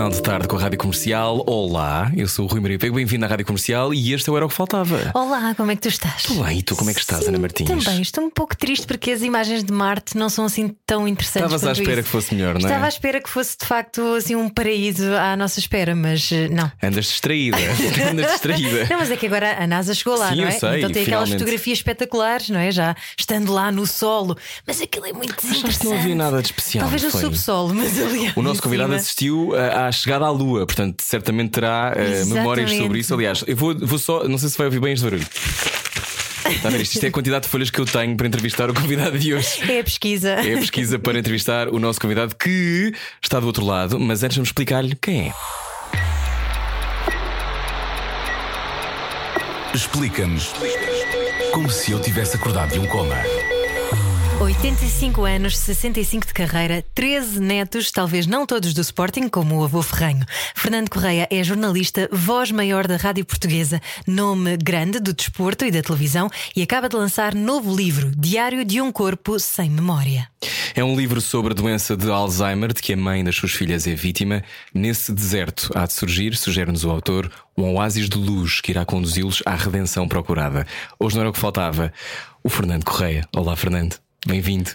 Final de tarde com a Rádio Comercial. Olá, eu sou o Rui Maria Pego, bem-vindo à Rádio Comercial e este é o Era o que Faltava. Olá, como é que tu estás? Estou bem, e tu como é que estás, Sim, Ana Martins? Também, estou um pouco triste porque as imagens de Marte não são assim tão interessantes. Estavas à espera isso. que fosse melhor, não é? Estava à espera que fosse de facto assim um paraíso à nossa espera, mas eh, não. Andas distraída, andas distraída. Não, mas é que agora a NASA chegou lá, Sim, não eu é? sei, então tem aquelas finalmente. fotografias espetaculares, não é? Já estando lá no solo. Mas aquilo é muito Achaste desinteressante. que não havia nada de especial. Talvez no subsolo, mas ali. O nosso convidado assistiu ah, à chegada à Lua, portanto, certamente terá Exatamente. memórias sobre isso. Aliás, eu vou, vou só, não sei se vai ouvir bem este barulho. Está a ver isto? Isto é a quantidade de folhas que eu tenho para entrevistar o convidado de hoje. É a pesquisa. É a pesquisa para entrevistar o nosso convidado que está do outro lado, mas antes vamos explicar-lhe quem é. Explica-nos como se eu tivesse acordado de um coma. 85 anos, 65 de carreira, 13 netos, talvez não todos do Sporting, como o avô Ferranho. Fernando Correia é jornalista, voz maior da rádio portuguesa, nome grande do desporto e da televisão e acaba de lançar novo livro, Diário de um Corpo Sem Memória. É um livro sobre a doença de Alzheimer, de que a mãe das suas filhas é vítima. Nesse deserto há de surgir, sugere-nos o autor, um oásis de luz que irá conduzi-los à redenção procurada. Hoje não era o que faltava. O Fernando Correia. Olá, Fernando. Bem-vindo.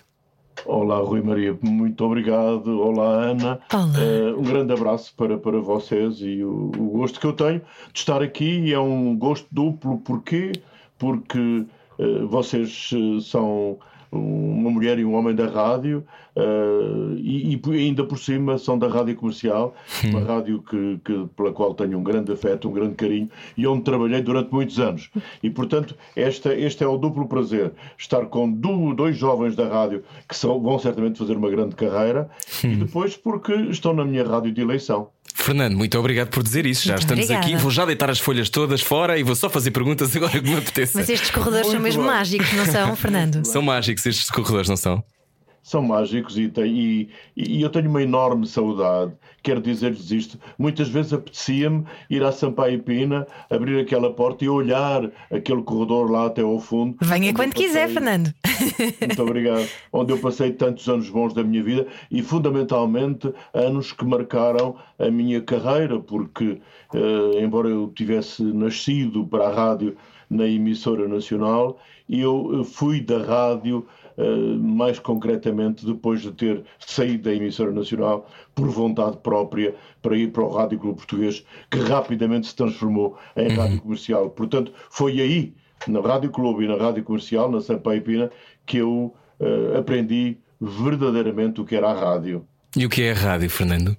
Olá, Rui Maria, muito obrigado. Olá, Ana. Olá. Eh, um grande abraço para, para vocês e o, o gosto que eu tenho de estar aqui é um gosto duplo. Porquê? Porque eh, vocês eh, são uma mulher e um homem da rádio eh, e, e ainda por cima são da rádio comercial, uma rádio que, que- pela qual tenho um grande afeto, um grande carinho e onde trabalhei durante muitos anos. E portanto, esta, este é o duplo prazer: estar com du- dois jovens da rádio que são- vão certamente fazer uma grande carreira e depois porque estão na minha rádio de eleição. Fernando, muito obrigado por dizer isso. Já Muito estamos obrigada. aqui. Vou já deitar as folhas todas fora e vou só fazer perguntas agora que me apeteça. Mas estes corredores são Muito mesmo bom. mágicos, não são, Fernando? São mágicos estes corredores, não são? São mágicos e, tem- e- e eu tenho uma enorme saudade. Quero dizer-lhes isto. Muitas vezes apetecia-me ir à Sampaio Pina, abrir aquela porta e olhar aquele corredor lá até ao fundo. Venha quando eu quiser, passei- Fernando. Muito obrigado. Onde eu passei tantos anos bons da minha vida e, fundamentalmente, anos que marcaram a minha carreira, porque, eh, embora eu tivesse nascido para a rádio na emissora nacional, eu eh, fui da rádio. Eh, mais concretamente depois de ter saído da emissora nacional por vontade própria para ir para o Rádio Clube Português, que rapidamente se transformou em rádio comercial. Portanto, foi aí, na Rádio Clube e na Rádio Comercial, na Sampaio Pina, que eu eh, aprendi verdadeiramente o que era a rádio. E o que é a rádio, Fernando?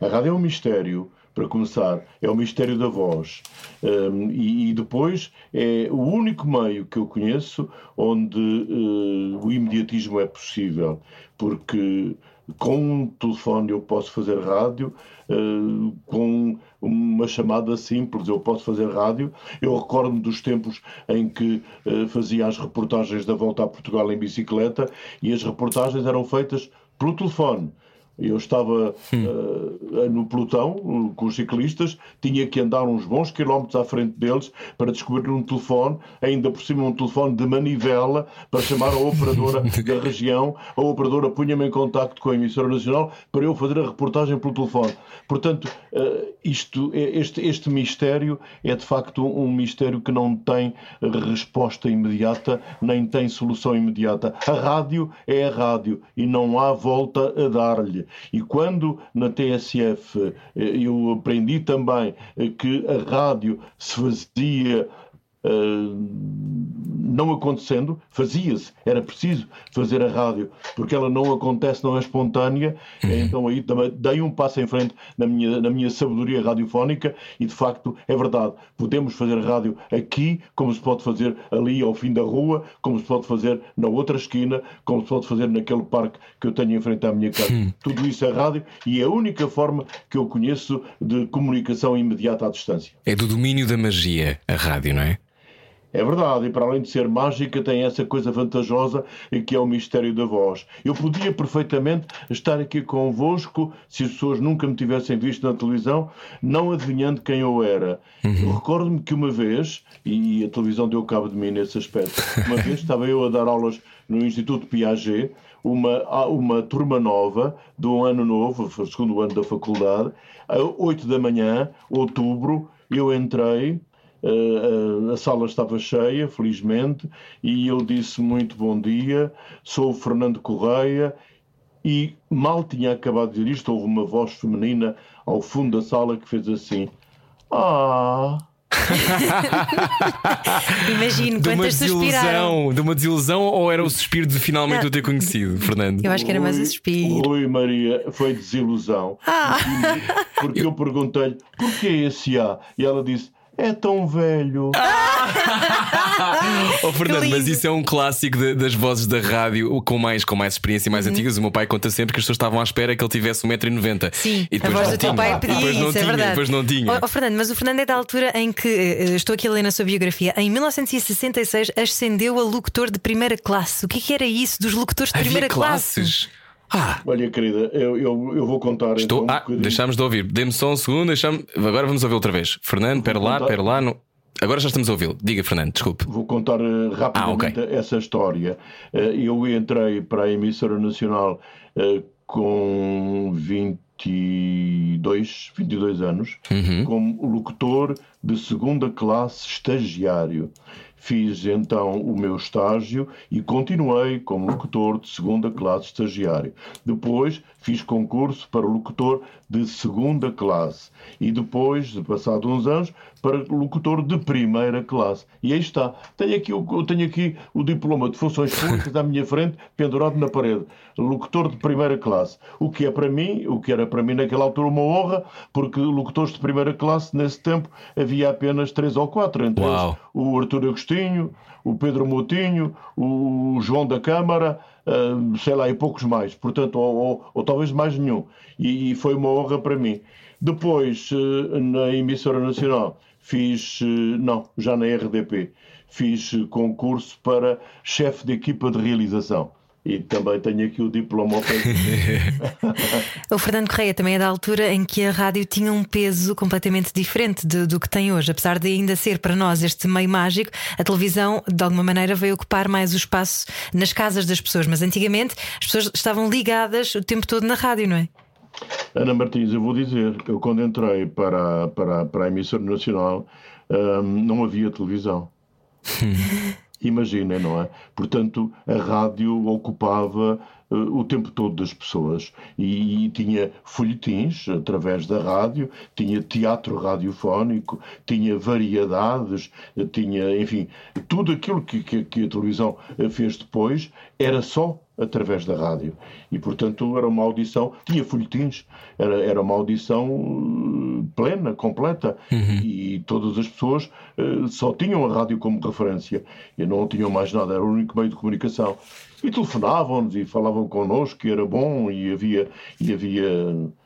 A rádio é um mistério, para começar, é o mistério da voz. Um, e, e depois é o único meio que eu conheço onde eh, o imediatismo é possível, porque com um telefone eu posso fazer rádio, eh, com uma chamada simples eu posso fazer rádio. Eu recordo-me dos tempos em que eh, fazia as reportagens da volta a Portugal em bicicleta e as reportagens eram feitas pelo telefone. Eu estava eh, no pelotão uh, com os ciclistas, tinha que andar uns bons quilómetros à frente deles para descobrir um telefone, ainda por cima um telefone de manivela, para chamar a operadora da região. A operadora punha-me em contacto com a emissora nacional para eu fazer a reportagem pelo telefone. Portanto, eh, isto, é- este, este mistério é de facto um mistério que não tem resposta imediata, nem tem solução imediata. A rádio é a rádio e não há volta a dar-lhe. E quando na TSF eh, eu aprendi também eh, que a rádio se fazia não acontecendo, fazia-se, era preciso fazer a rádio, porque ela não acontece, não é espontânea, então aí também dei um passo em frente na minha, na minha sabedoria radiofónica e de facto é verdade, podemos fazer rádio aqui, como se pode fazer ali ao fim da rua, como se pode fazer na outra esquina, como se pode fazer naquele parque que eu tenho em frente à minha casa. Tudo isso é rádio e é a única forma que eu conheço de comunicação imediata à distância. É do domínio da magia, a rádio, não é? É verdade, e para além de ser mágica, tem essa coisa vantajosa que é o mistério da voz. Eu podia perfeitamente estar aqui convosco se as pessoas nunca me tivessem visto na televisão, não adivinhando quem eu era. Eu recordo-me que uma vez, e a televisão deu cabo de mim nesse aspecto, uma vez estava eu a dar aulas no Instituto Piaget, uma, uma turma nova, do ano novo, segundo ano da faculdade, a 8 da manhã, outubro, eu entrei Uh, a sala estava cheia, felizmente, e eu disse muito bom dia, sou o Fernando Correia, e mal tinha acabado de dizer isto, houve uma voz feminina ao fundo da sala que fez assim: Ah! Imagino De uma quantas suspiraram. desilusão, de uma desilusão ou era o suspiro de finalmente Não. o ter conhecido, Fernando? Eu acho que era mais Oi, suspiro. Oi, Maria, foi desilusão. Ah. Porque eu perguntei-lhe, porquê esse A? E ela disse, é tão velho. Oh, Fernando, mas isso é um clássico de- das vozes da rádio com mais, com mais experiência e mais Uhum. antigas. O meu pai conta sempre que as pessoas estavam à espera que ele tivesse 1,90m. Sim, e a depois voz não do teu tinha. pai E pedia depois não isso, é tinha, verdade. depois não tinha. Oh, oh, Fernando, mas o Fernando é da altura em que, eh, estou aqui a ler na sua biografia, em 1966 ascendeu a locutor de primeira classe. O que é que era isso dos locutores de Havia primeira classe? Ah, Olha, querida, eu, eu, eu vou contar estou. então um Ah, bocadinho. deixámos de ouvir. Dê-me só um segundo. Deixamos... Agora vamos ouvir outra vez. Fernando, pera lá, pera lá. No... Agora já estamos a ouvi-lo. Diga, Fernando, desculpe. Vou contar eh, rapidamente Ah, ok. essa história. Eh, eu entrei para a emissora nacional eh, com 22, 22 anos, Uhum. como locutor de segunda classe estagiário. Fiz então o meu estágio e continuei como locutor de segunda classe estagiário. Depois fiz concurso para locutor de segunda classe e depois, de passado uns anos, para locutor de primeira classe. E aí está. Tenho aqui o, eu tenho aqui o diploma de funções públicas à minha frente, pendurado na parede. Locutor de primeira classe. O que é para mim, o que era para mim naquela altura uma honra, porque locutores de primeira classe, nesse tempo, havia apenas três ou quatro. Entre Uau. eles o Artur Agostinho, o Pedro Moutinho, o João da Câmara, ah, sei lá, e poucos mais. Portanto, ou, ou- ou talvez mais nenhum. E, e foi uma honra para mim. Depois, eh, na emissora nacional, fiz, eh, não, já na RDP, fiz eh, concurso para chefe de equipa de realização. E também tenho aqui o diploma. O Fernando Correia também é da altura em que a rádio tinha um peso completamente diferente de- do que tem hoje. Apesar de ainda ser para nós este meio mágico, a televisão de alguma maneira veio ocupar mais o espaço nas casas das pessoas. Mas antigamente as pessoas estavam ligadas o tempo todo na rádio, não é? Ana Martins, eu vou dizer, eu quando entrei para, para, para a emissora nacional hum, não havia televisão. Imaginem, não é? Portanto, a rádio ocupava eh, o tempo todo das pessoas e, e tinha folhetins através da rádio, tinha teatro radiofónico, tinha variedades, eh, tinha, enfim, tudo aquilo que, que, que a televisão eh, fez depois era só através da rádio. E, portanto, era uma audição, tinha folhetins, era, era uma audição eh, plena, completa, e todas as pessoas eh, só tinham a rádio como referência e não tinham mais nada, era o único meio de comunicação. E telefonavam-nos e falavam connosco que era bom e havia, e havia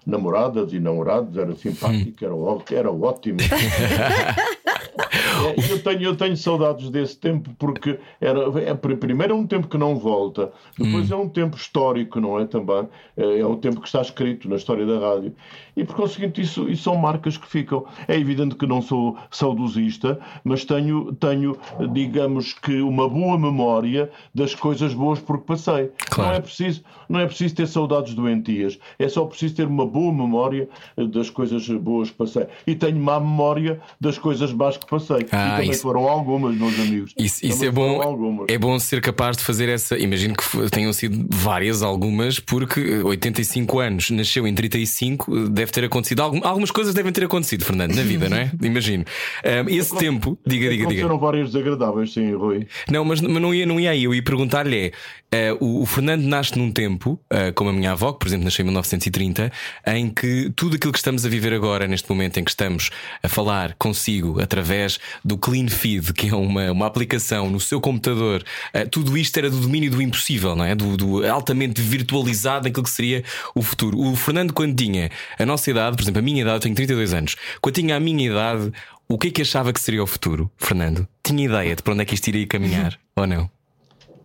namoradas e namorados, era simpático, era, ó- era ótimo. Eu, tenho, eu tenho saudades desse tempo porque era, é, pr- primeiro é um tempo que não volta, depois é um tempo histórico, não é? Também é, é um tempo que está escrito na história da rádio e por conseguinte isso, isso são marcas que ficam. É evidente que não sou saudosista, mas tenho, tenho, digamos que, uma boa memória das coisas boas porque passei. Claro. Não é preciso, não é preciso ter saudades doentias, é só preciso ter uma boa memória eh, das coisas boas que passei. E tenho má memória das coisas más que passei. Ah, e também isso- foram algumas, meus amigos. Isso, isso é bom. foram algumas. É bom ser capaz de fazer essa. Imagino que tenham sido várias, algumas, porque eh, 85 anos, nasceu em 35, eh, deve ter acontecido. algum- Algumas coisas devem ter acontecido, Fernando, na vida, não é? Imagino. Ahm, esse tempo, diga, diga, diga. Aconteceram várias desagradáveis, sim, Rui. Não, mas, mas não, ia, não ia aí. Eu ia perguntar-lhe: é, eh, o, o Fernando nasce num tempo, eh, como a minha avó, que por exemplo nasceu em 1930, em que tudo aquilo que estamos a viver agora, neste momento em que estamos a falar consigo através do Clean Feed, que é uma, uma aplicação no seu computador, eh, tudo isto era do domínio do impossível, não é? Do, do altamente virtualizado naquilo que seria o futuro. O Fernando, quando tinha a nossa idade, por exemplo, a minha idade, eu tenho 32 anos, quando tinha a minha idade, O que é que achava que seria o futuro, Fernando? Tinha ideia de para onde é que isto iria caminhar ou não?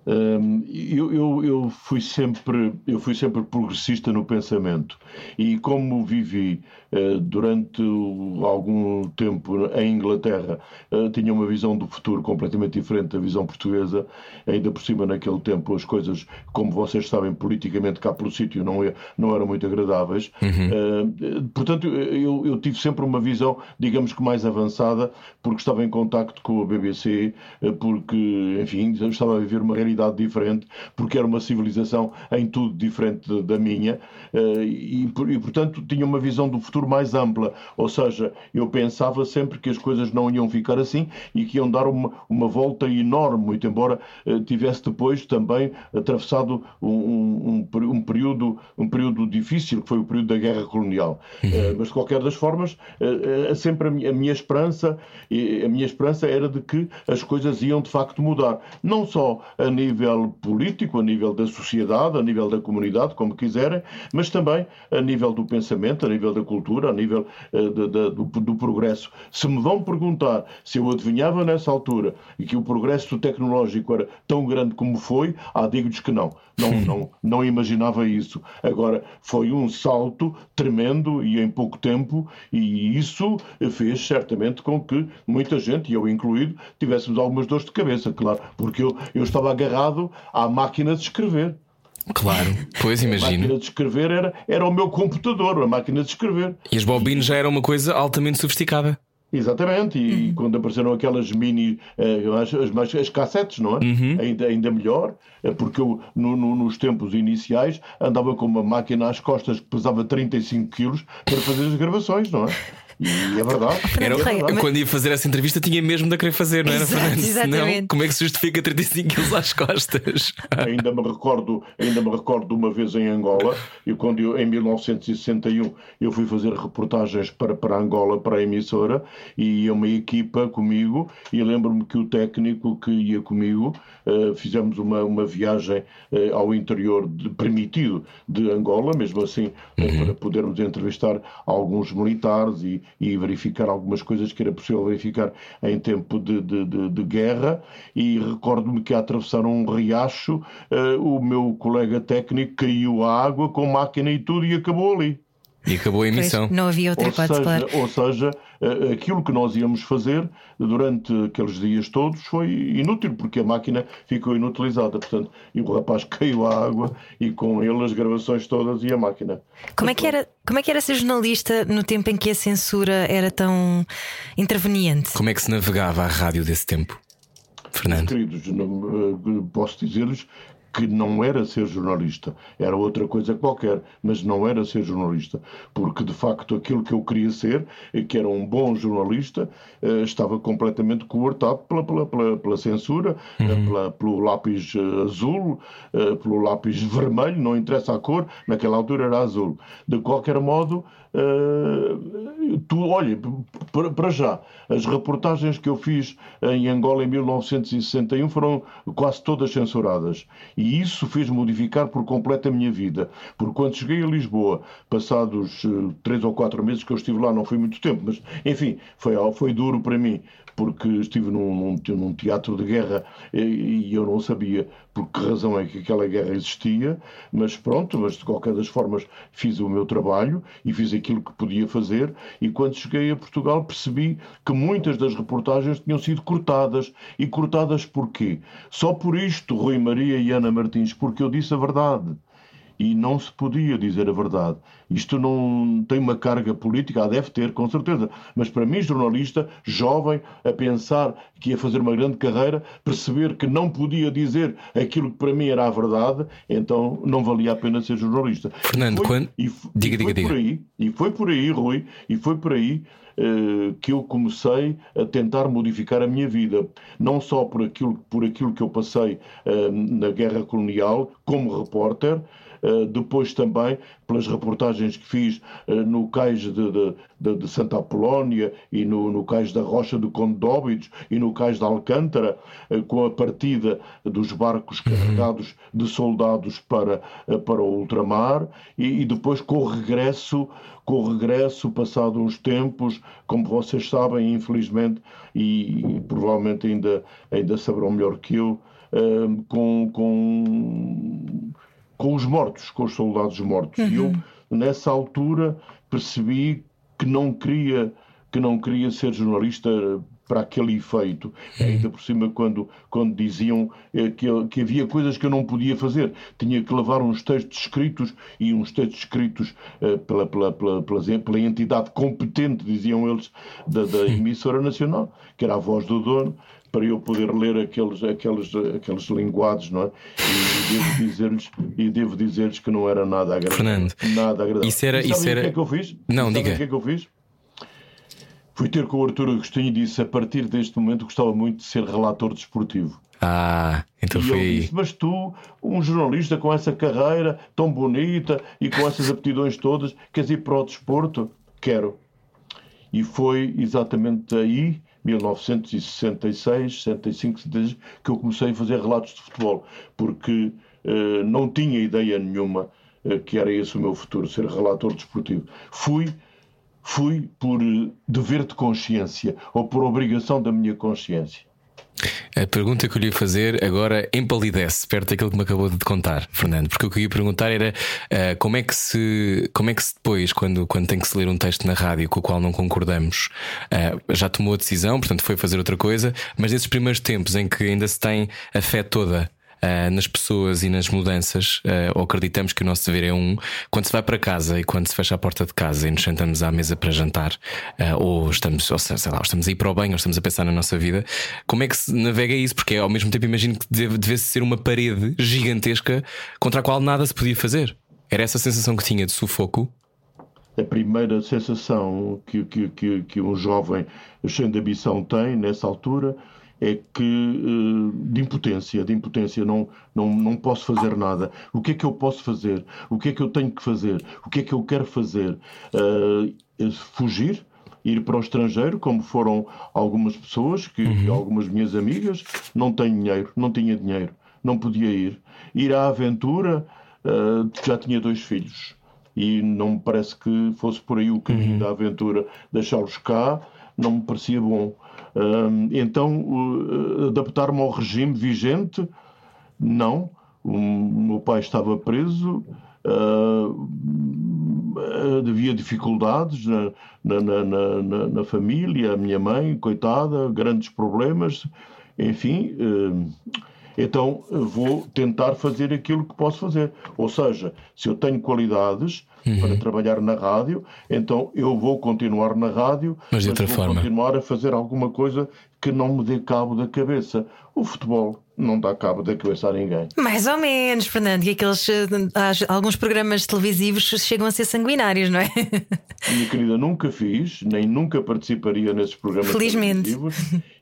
Um, eu, eu, eu, fui sempre, eu fui sempre progressista no pensamento e como vivi uh, durante algum tempo em Inglaterra, uh, tinha uma visão do futuro completamente diferente da visão portuguesa, ainda por cima naquele tempo as coisas, como vocês sabem, politicamente cá pelo sítio não, é, não eram muito agradáveis. Uhum. Uh, portanto, eu, eu, tive sempre uma visão, digamos que mais avançada, porque estava em contacto com a BBC, porque, enfim, estava a viver uma realidade diferente, porque era uma civilização em tudo diferente da minha, eh, e, e, portanto tinha uma visão do futuro mais ampla. Ou seja, eu pensava sempre que as coisas não iam ficar assim e que iam dar uma, uma volta enorme, muito embora eh, tivesse depois também atravessado um, um, um, período, um período difícil, que foi o período da guerra colonial. Uhum. Eh, mas de qualquer das formas, sempre a minha, a minha esperança, a minha esperança era de que as coisas iam de facto mudar, não só a nível político, a nível da sociedade, a nível da comunidade, como quiserem, mas também a nível do pensamento, a nível da cultura, a nível uh, de, de, do, do, progresso. Se me vão perguntar se eu adivinhava nessa altura e que o progresso tecnológico era tão grande como foi, ah, digo-lhes que não. Não, não, não imaginava isso. Agora, foi um salto tremendo e em pouco tempo, e isso fez certamente com que muita gente, e eu incluído, tivéssemos algumas dores de cabeça, claro, porque eu, eu estava agarrado à máquina de escrever. Claro, pois imagino. A máquina de escrever era, era o meu computador, a máquina de escrever. E as bobinas já era uma coisa altamente sofisticada. Exatamente, e uhum. quando apareceram aquelas mini, uh, as, as, as, cassetes, não é? Uhum. Ainda, ainda melhor, eh, porque eu no, no, nos tempos iniciais andava com uma máquina às costas que pesava 35 quilos para fazer as gravações, não é? E é verdade. Era, verdade. Quando ia fazer essa entrevista, tinha mesmo de querer fazer, não era, Exato, Fernando? Exatamente. Senão, como é que se justifica 35 quilos às costas? ainda me recordo, ainda me recordo de uma vez em Angola, e quando eu, em 1961 eu fui fazer reportagens para, para Angola, para a emissora, e ia uma equipa comigo, e lembro-me que o técnico que ia comigo, uh, fizemos uma, uma viagem uh, ao interior de, permitido de Angola, mesmo assim, eh, uhum. para podermos entrevistar alguns militares e, e verificar algumas coisas que era possível verificar em tempo de, de, de, de guerra. E recordo-me que a atravessar um riacho, o meu colega técnico caiu à água com máquina e tudo e acabou ali. E acabou a emissão. Pois, não havia outra hipótese, claro. Ou seja, eh, aquilo que nós íamos fazer durante aqueles dias todos foi inútil, porque a máquina ficou inutilizada. Portanto, e o rapaz caiu à água e com ele as gravações todas e a máquina. Como é que era, como é que era ser jornalista no tempo em que a censura era tão interveniente? Como é que se navegava a rádio desse tempo? Fernando. Queridos, eh, posso dizer-lhes que não era ser jornalista, era outra coisa qualquer, mas não era ser jornalista, porque de facto aquilo que eu queria ser, que era um bom jornalista, eh, estava completamente coortado pela, pela, pela, pela censura, eh, uhum. pela, pelo lápis eh, azul, pelo lápis vermelho, não interessa a cor, naquela altura era azul. De qualquer modo, Uh, tu, olha, para já, as reportagens que eu fiz em Angola em 1961 foram quase todas censuradas. E isso fez modificar por completo a minha vida. Porque quando cheguei a Lisboa, passados uh, três ou quatro meses que eu estive lá, não foi muito tempo, mas enfim, foi, foi duro para mim porque estive num, num, teatro de guerra e, e, eu não sabia por que razão é que aquela guerra existia, mas pronto, mas de qualquer das formas fiz o meu trabalho e fiz aquilo que podia fazer e quando cheguei a Portugal percebi que muitas das reportagens tinham sido cortadas. E cortadas porquê? Só por isto, Rui Maria e Ana Martins, porque eu disse a verdade e não se podia dizer a verdade. Isto não tem uma carga política, deve ter, com certeza. Mas para mim, jornalista, jovem, a pensar que ia fazer uma grande carreira, perceber que não podia dizer aquilo que para mim era a verdade, então não valia a pena ser jornalista. Fernando, foi, quando. E, diga, diga, diga. Aí, e foi por aí, Rui, e foi por aí eh, que eu comecei a tentar modificar a minha vida, não só por aquilo, por aquilo que eu passei uh, na guerra colonial como repórter, depois também pelas reportagens que fiz uh, no cais de, de, de, de, Santa Apolónia e no, no cais da Rocha do Conde Dóbidos e no cais de Alcântara, uh, com a partida dos barcos carregados de soldados para, para o ultramar e, e depois com o regresso com o regresso, passado uns tempos, como vocês sabem, infelizmente, e, e provavelmente ainda, ainda saberão melhor que eu, uh, com, com, com os mortos, com os soldados mortos. Uhum. E eu, uhum. nessa altura, percebi que não queria que não queria ser jornalista para aquele efeito. Ainda por cima, quando, quando diziam eh, que, que havia coisas que eu não podia fazer. Tinha que levar uns textos escritos e uns textos escritos eh, pela, pela, pela, pela, pela entidade competente, diziam eles, da, da emissora nacional, que era a voz do dono, para eu poder ler aqueles, aqueles, aqueles linguados, não é? E devo dizer-lhes e devo dizer-lhes que não era nada agradável. Fernando, nada agradável. Isso era, isso era... o que é que eu fiz? Não, diga. O que é que eu fiz? Fui ter com o Artur Agostinho e disse: a partir deste momento gostava muito de ser relator desportivo. Ah, então e foi. Ele disse, mas tu, um jornalista com essa carreira tão bonita e com essas aptidões todas, queres ir para o desporto? Quero. E foi exatamente aí, 1966, 65, 66, que eu comecei a fazer relatos de futebol, porque uh, não tinha ideia nenhuma uh, que era esse o meu futuro, ser relator desportivo. Fui fui por eh, dever de consciência ou por obrigação da minha consciência. A pergunta que eu lhe ia fazer agora empalidece perto daquilo que me acabou de contar, Fernando, porque o que eu ia perguntar era uh, como é que se como é que se depois, quando, quando tem que se ler um texto na rádio com o qual não concordamos, uh, já tomou a decisão, portanto foi fazer outra coisa, mas nesses primeiros tempos em que ainda se tem a fé toda uh, nas pessoas e nas mudanças, uh, ou acreditamos que o nosso dever é um, quando se vai para casa e quando se fecha a porta de casa e nos sentamos à mesa para jantar, uh, ou estamos, ou sei lá, ou estamos a ir para o banho, ou estamos a pensar na nossa vida, como é que se navega isso? Porque ao mesmo tempo imagino que deve, devesse ser uma parede gigantesca contra a qual nada se podia fazer. Era essa a sensação que tinha de sufoco? a primeira sensação que, que, que, que um jovem cheio de ambição tem nessa altura é que eh, de impotência, de impotência, não, não, não posso fazer nada. O que é que eu posso fazer? O que é que eu tenho que fazer? O que é que eu quero fazer? Uh, fugir? Ir para o estrangeiro, como foram algumas pessoas, que uhum. algumas minhas amigas, não tenho dinheiro, não tinha dinheiro, não podia ir. Ir à aventura, uh, já tinha dois filhos e não me parece que fosse por aí o caminho uhum. da aventura deixá-los cá, não me parecia bom então, adaptar-me ao regime vigente, não. O meu pai estava preso, uh, havia dificuldades na, na, na, na família, a minha mãe, coitada, grandes problemas, enfim. Então vou tentar fazer aquilo que posso fazer. Ou seja, se eu tenho qualidades uhum. para trabalhar na rádio, então eu vou continuar na rádio, mas, de outra vou forma. continuar a fazer alguma coisa que não me dê cabo da cabeça. O futebol não dá cabo da cabeça a ninguém. Mais ou menos, Fernando. E aqueles eh, alguns programas televisivos chegam a ser sanguinários, não é? Minha querida, nunca fiz, nem nunca participaria nesses programas Felizmente. televisivos.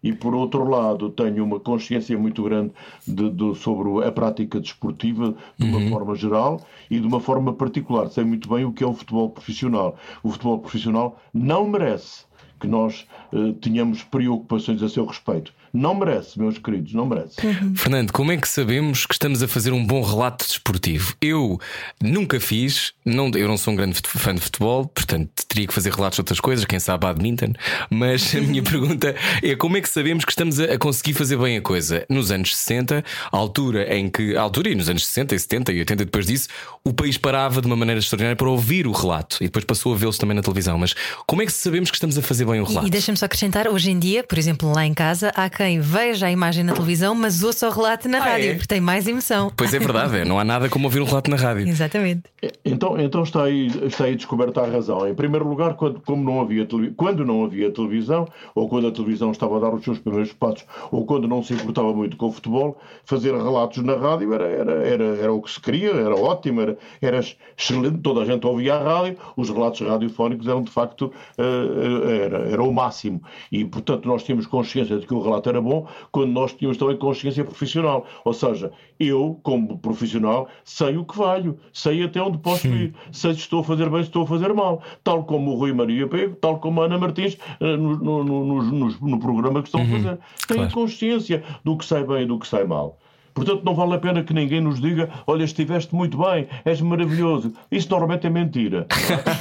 E por outro lado, tenho uma consciência muito grande de, de, sobre a prática desportiva de uma uhum. forma geral e de uma forma particular. Sei muito bem o que é o futebol profissional. O futebol profissional não merece que nós uh, tenhamos preocupações a seu respeito. Não merece, meus queridos, não merece. Uhum. Fernando, como é que sabemos que estamos a fazer um bom relato desportivo? Eu nunca fiz, não, eu não sou um grande fã de futebol, portanto teria que fazer relatos de outras coisas, quem sabe badminton, mas a minha pergunta é como é que sabemos que estamos a, conseguir fazer bem a coisa? Nos anos 60, a altura em que, a altura e nos anos 60 e 70 e 80 depois disso, o país parava de uma maneira extraordinária para ouvir o relato e depois passou a vê-los também na televisão. Mas como é que sabemos que estamos a fazer bem o relato? E, e deixa-me só acrescentar, hoje em dia, por exemplo, lá em casa, há quem veja a imagem na televisão, mas ouça o relato na ah, rádio, é? porque tem mais emoção. Pois é verdade, é. não há nada como ouvir um relato na rádio. Exatamente. É, então, então está, aí, está aí descoberta a razão. Em primeiro lugar, quando, como não havia quando não havia televisão, ou quando a televisão estava a dar os seus primeiros passos, ou quando não se importava muito com o futebol, fazer relatos na rádio era, era, era, era o que se queria, era ótimo, era, era excelente, toda a gente ouvia a rádio, os relatos radiofónicos eram de facto uh, era, era, era o máximo. E, portanto, nós tínhamos consciência de que o relato era bom quando nós tínhamos também consciência profissional. Ou seja, eu, como profissional, sei o que valho, sei até onde posso ir, sei se estou a fazer bem, se estou a fazer mal. Tal como o Rui Maria Pego, tal como a Ana Martins eh, no, no, no, no, programa que estão a fazer. Têm Claro. consciência do que sai bem e do que sai mal. Portanto, não vale a pena que ninguém nos diga: olha, estiveste muito bem, és maravilhoso. Isso normalmente é mentira.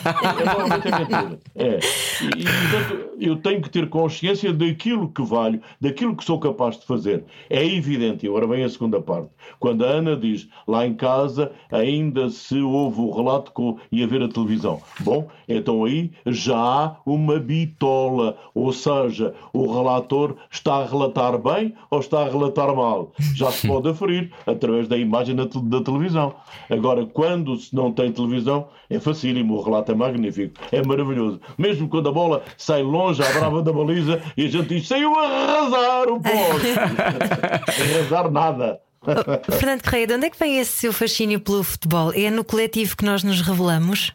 É, normalmente é mentira. É. E, e, portanto, eu tenho que ter consciência daquilo que valho, daquilo que sou capaz de fazer. É evidente, e agora vem a segunda parte. Quando a Ana diz: lá em casa ainda se ouve o relato com, e a ver a televisão. Bom, então aí já há uma bitola. Ou seja, o relator está a relatar bem ou está a relatar mal. Já se pode aferir através da imagem da, da televisão. Agora, quando se não tem televisão, é facílimo, o relato é magnífico, é maravilhoso. Mesmo quando a bola sai longe à brava da baliza e a gente diz saiu a arrasar o poste. arrasar nada. Fernando Correia, de onde é que vem esse seu fascínio pelo futebol? É no coletivo que nós nos revelamos?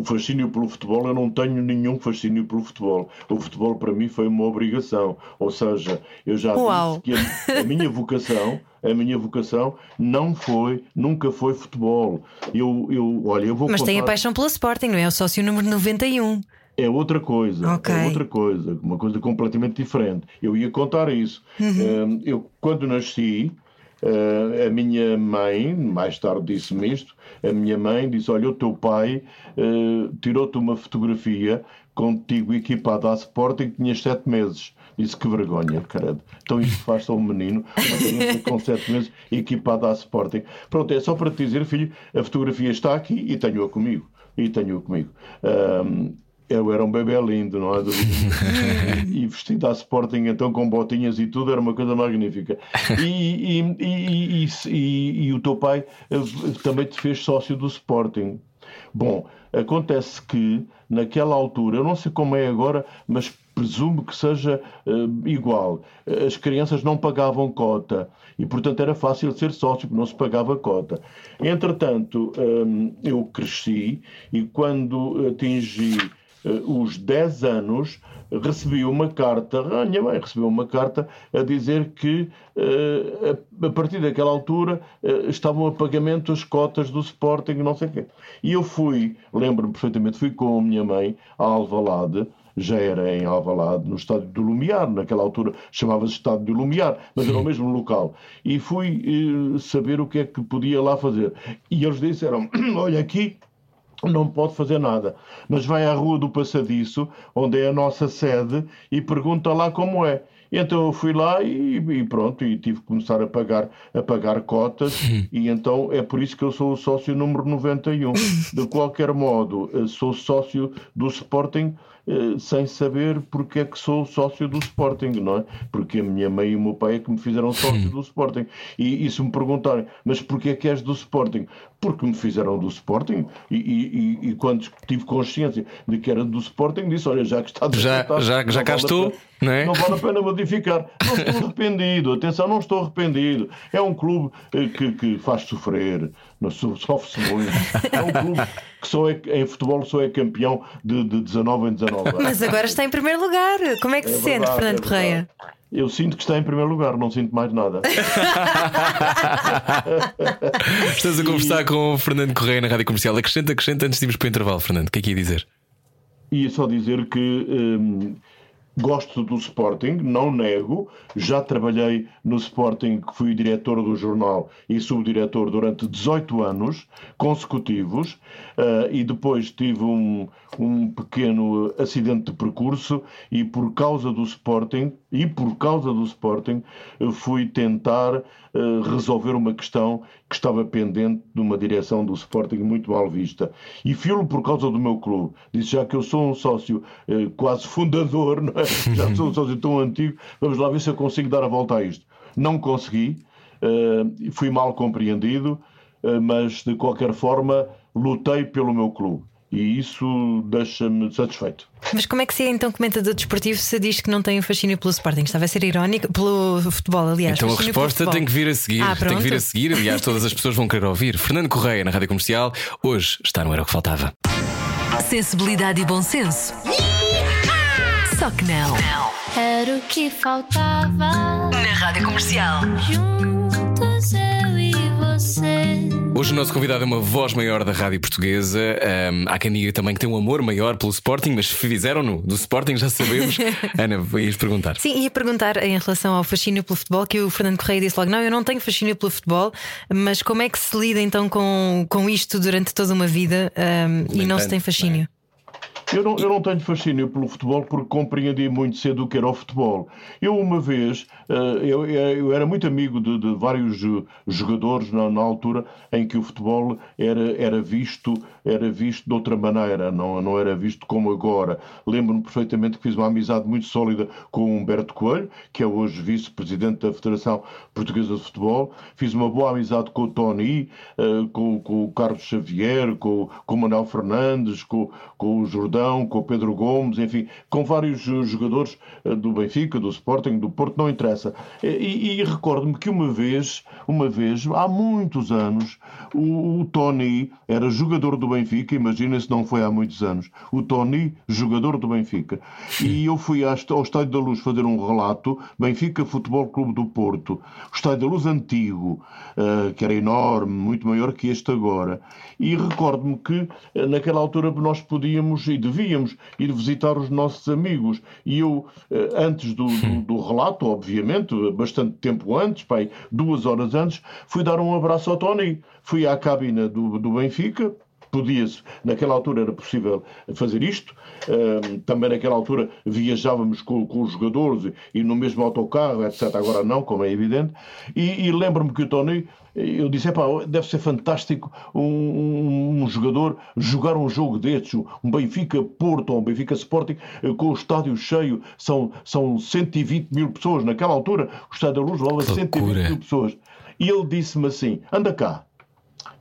O fascínio pelo futebol, eu não tenho nenhum fascínio pelo futebol. O futebol para mim foi uma obrigação. Ou seja, eu já Uau. disse que a, a minha vocação, a minha vocação não foi, nunca foi futebol. Eu, eu, olha, eu vou Mas tem a contar- paixão pelo Sporting, não é? O sócio número 91. É outra coisa, Ok. é outra coisa, uma coisa completamente diferente. Eu ia contar isso. Uhum. Eh, Eu, quando nasci, eh, a minha mãe, mais tarde disse-me isto, a minha mãe disse, olha, o teu pai eh, tirou-te uma fotografia contigo equipado à Sporting, tinhas sete meses. Disse que vergonha, caralho. Então isto faz-se a um menino com sete meses equipado à Sporting. Pronto, é só para te dizer, filho, a fotografia está aqui e tenho-a comigo. E tenho-a comigo. Eu era um bebê lindo, não é? e vestido à Sporting, então com botinhas e tudo, era uma coisa magnífica. E, e, e, e, o teu pai eh, também te fez sócio do Sporting. Bom, acontece que naquela altura, eu não sei como é agora, mas presumo que seja eh, igual. As crianças não pagavam cota e, portanto, era fácil ser sócio, porque não se pagava cota. Entretanto, hum, eu cresci e quando atingi eh, os 10 anos, recebi uma carta, a minha mãe recebeu uma carta a dizer que eh, a, partir daquela altura eh, estavam a pagamento as cotas do Sporting, não sei o quê. E eu fui, lembro-me perfeitamente, fui com a minha mãe a Alvalade, já era em Alvalade, no estádio do Lumiar, naquela altura chamava-se estádio do Lumiar, mas era o mesmo local. E fui eh, saber o que é que podia lá fazer. E eles disseram, olha aqui, não pode fazer nada. Mas vai à Rua do Passadiço, onde é a nossa sede, e pergunta lá como é. E então eu fui lá e, e pronto, e tive que começar a pagar, a pagar cotas, e então é por isso que eu sou o sócio número 91. De qualquer modo, eh, sou sócio do Sporting sem saber porque é que sou sócio do Sporting, não é? Porque a minha mãe e o meu pai é que me fizeram sócio do Sporting. E, e se me perguntarem, mas porquê é que és do Sporting? Porque me fizeram do Sporting e, e- e- quando tive consciência de que era do Sporting, disse: Olha, já que está Já- já- já cá vale estou, não é? Não vale a pena modificar. Não estou arrependido, atenção, não estou arrependido. É um clube eh, que, que faz sofrer, so- sofre-se muito. É um clube que só é, em futebol só é campeão de, de 19 em 19 anos. Mas agora está em primeiro lugar. Como é que É se sente, verdade, Fernando é Correia? Eu sinto que está em primeiro lugar, não sinto mais nada. Estás a conversar com o Fernando Correia na rádio comercial. Acrescenta, acrescenta antes de irmos para o intervalo, Fernando. O que é que ia dizer? E só dizer que hum, gosto do Sporting, não nego. Já trabalhei no Sporting, fui diretor do jornal e subdiretor durante 18 anos consecutivos. ah, e depois tive um, um pequeno acidente de percurso e por causa do Sporting, e por causa do Sporting, fui tentar ah, resolver uma questão que estava pendente de uma direção do Sporting muito mal vista. E fui-lo por causa do meu clube. Disse já que eu sou um sócio eh, quase fundador, é? já sou um sócio tão antigo, vamos lá ver se eu consigo dar a volta a isto. Não consegui, eh, fui mal compreendido, mas de qualquer forma lutei pelo meu clube. E isso deixa-me satisfeito. Mas como é que se é então comentador desportivo se diz que não tem um fascínio pelo Sporting? Estava a ser irónico pelo futebol, aliás. Então a resposta tem que vir a seguir. Ah, tem que vir a seguir. Aliás, todas as pessoas vão querer ouvir. Fernando Correia na rádio comercial. Hoje está no Era o que Faltava. Sensibilidade e bom senso. Só que não. Era o que faltava. Na Rádio Comercial. Juntos eu e. Hoje o nosso convidado é uma voz maior da rádio portuguesa. Ahm, há quem diga também que tem um amor maior pelo Sporting, mas fizeram-no do Sporting, já sabemos. Ana, ias perguntar. Sim, ia perguntar em relação ao fascínio pelo futebol, que o Fernando Correia disse logo: não, eu não tenho fascínio pelo futebol, mas como é que se lida então com, com isto durante toda uma vida ahm, e não se tem fascínio? Eu não, eu não tenho fascínio pelo futebol porque compreendi muito cedo o que era o futebol. Eu, uma vez, eh, eu, eu era muito amigo de, de vários eh, jogadores na, na altura em que o futebol era, era, visto, era visto de outra maneira, não, não era visto como agora. Lembro-me perfeitamente que fiz uma amizade muito sólida com Humberto Coelho, que é hoje vice-presidente da Federação Portuguesa de Futebol. Fiz uma boa amizade com o Tony, eh, com, com o Carlos Xavier, com, com o Manuel Fernandes, com, com o Jordão com o Pedro Gomes, enfim, com vários eh, jogadores eh, do Benfica, do Sporting, do Porto, não interessa. E, e recordo-me que uma vez, uma vez, há muitos anos, o, o Tony era jogador do Benfica, imagina se não foi há muitos anos. O Tony, jogador do Benfica. E eu fui ao Estádio da Luz fazer um relato, Benfica Futebol Clube do Porto, o Estádio da Luz antigo, uh, que era enorme, muito maior que este agora. E recordo-me que naquela altura nós podíamos e devíamos ir visitar os nossos amigos. E eu, antes do, do, do relato, obviamente, bastante tempo antes, pai, duas horas antes, fui dar um abraço ao Tony. Fui à cabina do, do Benfica, podia-se, naquela altura era possível fazer isto. Também naquela altura viajávamos com, com, os jogadores e no mesmo autocarro, etc. Agora não, como é evidente. E, e lembro-me que o Tony, eu disse: deve ser fantástico um, um, um, jogador jogar um jogo destes, um Benfica Porto ou um Benfica Sporting, com o estádio cheio. São, são 120 mil pessoas. Naquela altura, o Estádio da Luz levava 120 mil pessoas. E ele disse-me assim: anda cá.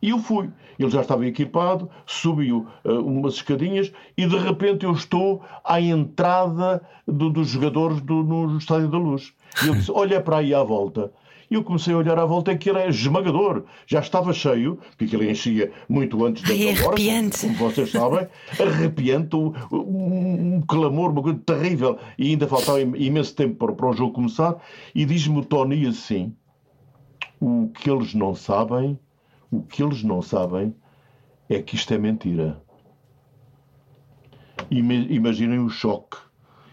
E eu fui. Ele já estava equipado, subiu uh, umas escadinhas e de repente eu estou à entrada do, dos jogadores do, no Estádio da Luz. E ele disse: Olha para aí à volta. E eu comecei a olhar à volta, é que ele é esmagador. Já estava cheio, porque ele enchia muito antes da Ai, hora, como vocês sabem. Arrepiante, um, um, um clamor, uma coisa terrível. E ainda faltava imenso tempo para, para o jogo começar. E diz-me o Tony assim: O que eles não sabem o que eles não sabem é que isto é mentira. Imaginem o choque.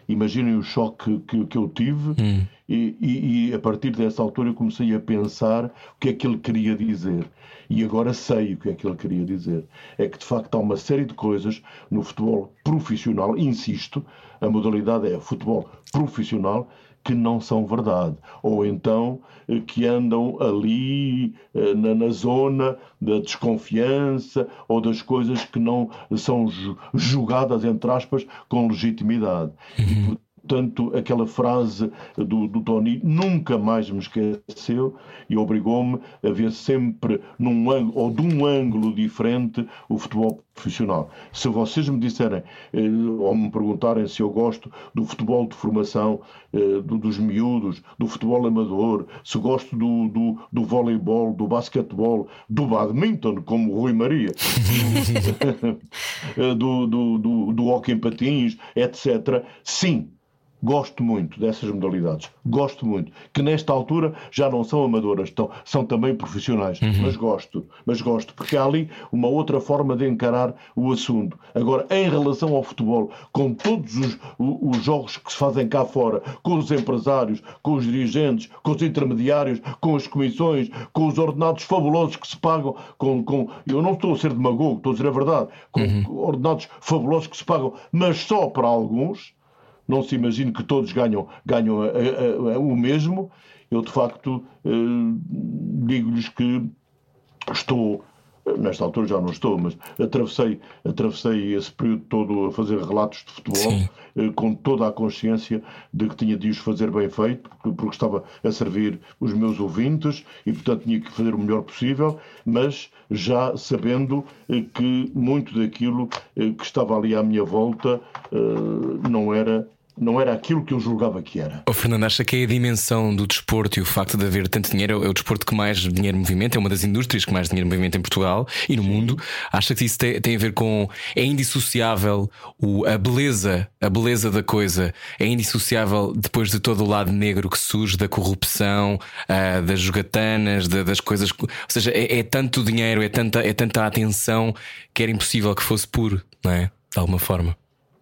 Imaginem o choque que, que eu tive Hum. e, e- e a partir dessa altura eu comecei a pensar o que é que ele queria dizer. E agora sei o que é que ele queria dizer. É que de facto há uma série de coisas no futebol profissional, insisto, a modalidade é futebol profissional, que não são verdade. Ou então eh, que andam ali eh, na, na zona da desconfiança ou das coisas que não são ju- julgadas, entre aspas, com legitimidade. E, Portanto, aquela frase do, do Tony nunca mais me esqueceu e obrigou-me a ver sempre num ângulo, ou de um ângulo diferente o futebol profissional. Se vocês me disserem eh, ou me perguntarem se eu gosto do futebol de formação eh, do- dos miúdos, do futebol amador, se gosto do, do, do voleibol, do basquetebol, do badminton, como o Rui Maria, eh, do, do, do, do hóquei em patins, etc. Sim, Gosto muito dessas modalidades. Gosto muito. Que nesta altura já não são amadoras, estão, são também profissionais. Mas gosto. Mas gosto. Porque há ali uma outra forma de encarar o assunto. Agora, em relação ao futebol, com todos os, os jogos que se fazem cá fora, com os empresários, com os dirigentes, com os intermediários, com as comissões, com os ordenados fabulosos que se pagam, com, com eu não estou a ser demagogo, estou a dizer a verdade, com ordenados fabulosos que se pagam, mas só para alguns, não se imagine que todos ganham, ganham a- a- a- o mesmo. Eu, de facto, eh, digo-lhes que estou, nesta altura já não estou, mas atravessei, atravessei esse período todo a fazer relatos de futebol eh, com toda a consciência de que tinha de os fazer bem feito, porque, porque estava a servir os meus ouvintes e, portanto, tinha que fazer o melhor possível, mas já sabendo eh, que muito daquilo eh, que estava ali à minha volta eh, não era não era aquilo que eu julgava que era. O Fernando acha que é a dimensão do desporto e o facto de haver tanto dinheiro é o desporto que mais dinheiro movimenta, é uma das indústrias que mais dinheiro movimenta em Portugal e no mundo. Acha que isso tem, tem a ver com é indissociável o, a beleza, a beleza da coisa é indissociável depois de todo o lado negro que surge da corrupção, uh, das jogatanas, da, das coisas, ou seja, é, é tanto dinheiro, é tanta, é tanta atenção que era impossível que fosse puro, não é? De alguma forma.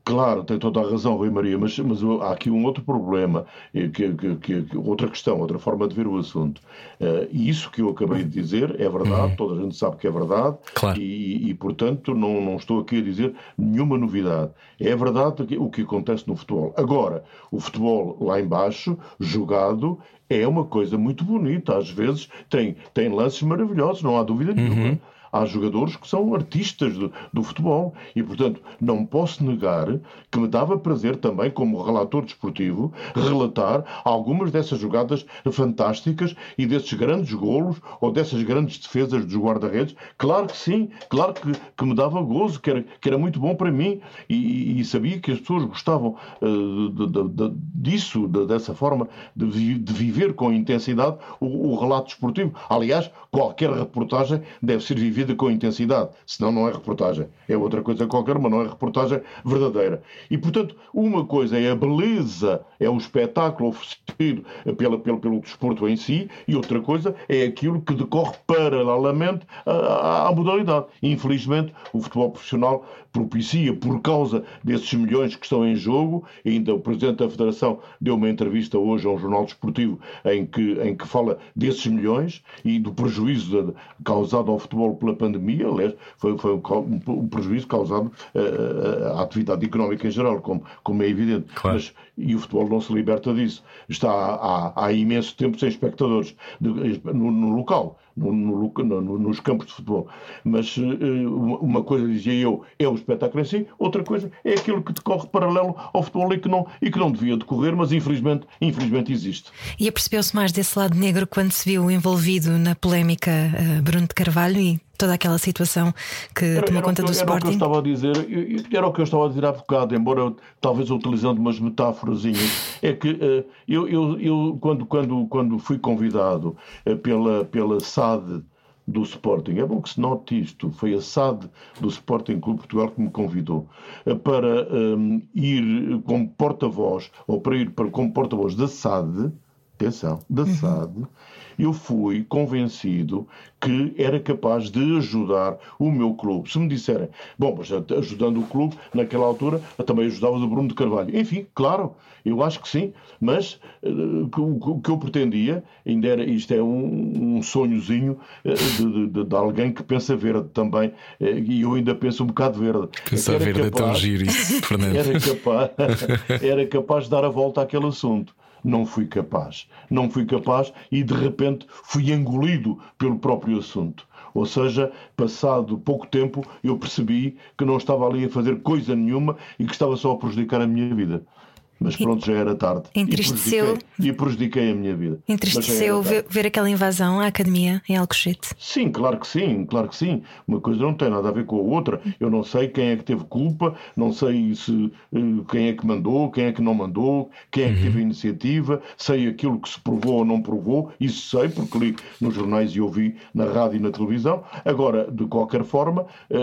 Claro, tem toda a razão, Rui Maria, mas, mas há aqui um outro problema, que, que, que, outra questão, outra forma de ver o assunto. Uh, isso que eu acabei de dizer é verdade, uhum. toda a gente sabe que é verdade, claro. e, e, portanto não, não estou aqui a dizer nenhuma novidade. É verdade o que acontece no futebol. Agora, o futebol lá embaixo, jogado, é uma coisa muito bonita, às vezes tem, tem lances maravilhosos, não há dúvida nenhuma. Uhum há jogadores que são artistas do, do, futebol e, portanto, não posso negar que me dava prazer também, como relator desportivo, relatar algumas dessas jogadas fantásticas e desses grandes golos ou dessas grandes defesas dos guarda-redes. Claro que sim, claro que, que me dava gozo, que era, que era muito bom para mim e, e sabia que as pessoas gostavam uh, de, de, de, disso, dessa forma, de, viver com intensidade o, o relato desportivo. Aliás, qualquer reportagem deve ser vivida com intensidade, senão não é reportagem. É outra coisa qualquer, mas não é reportagem verdadeira. E, portanto, uma coisa é a beleza, é o espetáculo oferecido pela, pelo, pelo desporto em si, e outra coisa é aquilo que decorre paralelamente à, à modalidade. Infelizmente, o futebol profissional propicia, por causa desses milhões que estão em jogo, ainda o Presidente da Federação deu uma entrevista hoje a um jornal desportivo em que, em que fala desses milhões e do prejuízo causado ao futebol pela pandemia, aliás, foi, foi um, um prejuízo causado uh, à atividade económica em geral, como, como é evidente. Claro. Mas, e o futebol não se liberta disso. Está há, há imenso tempo sem espectadores de, no, no local no, no, no, nos campos de futebol. Mas uh, uma coisa, dizia eu, é o espetáculo em si, outra coisa é aquilo que decorre paralelo ao futebol e que não, e que não devia decorrer, mas infelizmente, infelizmente existe. E apercebeu-se mais desse lado negro quando se viu envolvido na polémica uh, Bruno de Carvalho e toda aquela situação que era, tomou conta do era Sporting? Era o que eu estava a dizer, era o que eu estava a dizer há bocado, embora talvez utilizando umas metáforazinhas, é que uh, eu, eu, eu, quando, quando, quando fui convidado uh, pela, pela SAD do Sporting. É bom que se note isto. Foi a SAD do Sporting Clube Portugal que me convidou uh, para um, ir como porta-voz, ou para ir para, como porta-voz da SAD, atenção, da uhum. Eu fui convencido que era capaz de ajudar o meu clube. Se me disserem, bom, mas ajudando o clube, naquela altura, também ajudava o Bruno de Carvalho. Enfim, claro, eu acho que sim, mas uh, o que eu pretendia, ainda era, isto é um, um sonhozinho uh, de, de, de, alguém que pensa verde também, uh, e eu ainda penso um bocado verde. Pensar verde capaz, é tão giro isso, Fernando. Era capaz, era capaz de dar a volta àquele assunto não fui capaz. Não fui capaz e de repente fui engolido pelo próprio assunto. Ou seja, passado pouco tempo, eu percebi que não estava ali a fazer coisa nenhuma e que estava só a prejudicar a minha vida. Mas pronto, já era tarde. Entristeceu. E prejudiquei, e prejudiquei a minha vida. Entristeceu ver, ver, aquela invasão à academia em Alcochete? Sim, claro que sim, claro que sim. Uma coisa não tem nada a ver com a outra. Eu não sei quem é que teve culpa, não sei se eh, quem é que mandou, quem é que não mandou, quem é que teve a uhum. iniciativa, sei aquilo que se provou ou não provou, isso sei, porque li nos jornais e ouvi na rádio e na televisão. Agora, de qualquer forma, eh,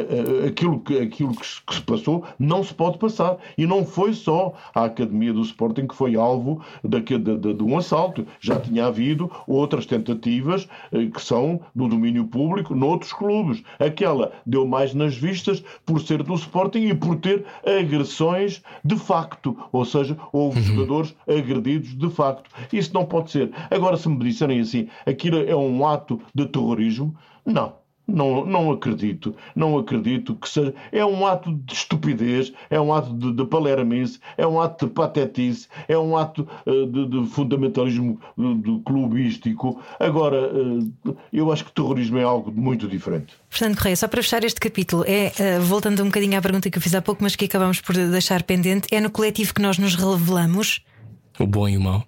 eh, aquilo que, aquilo que se passou não se pode passar. E não foi só a academia do Sporting que foi alvo de, de, de, de um assalto. Já tinha havido outras tentativas eh, que são do domínio público noutros clubes. Aquela deu mais nas vistas por ser do Sporting e por ter agressões de facto. Ou seja, houve uhum. jogadores agredidos de facto. Isso não pode ser. Agora, se me disserem assim, aquilo é um ato de terrorismo, não. Não, não acredito, não acredito que seja. É um ato de estupidez, é um ato de, de palermice, é um ato de patetice, é um ato uh, de, de, fundamentalismo de, de clubístico. Agora, uh, eu acho que terrorismo é algo muito diferente. Fernando Correia, só para fechar este capítulo, é, uh, voltando um bocadinho à pergunta que eu fiz há pouco, mas que acabamos por deixar pendente, é no coletivo que nós nos revelamos? O bom e o mau.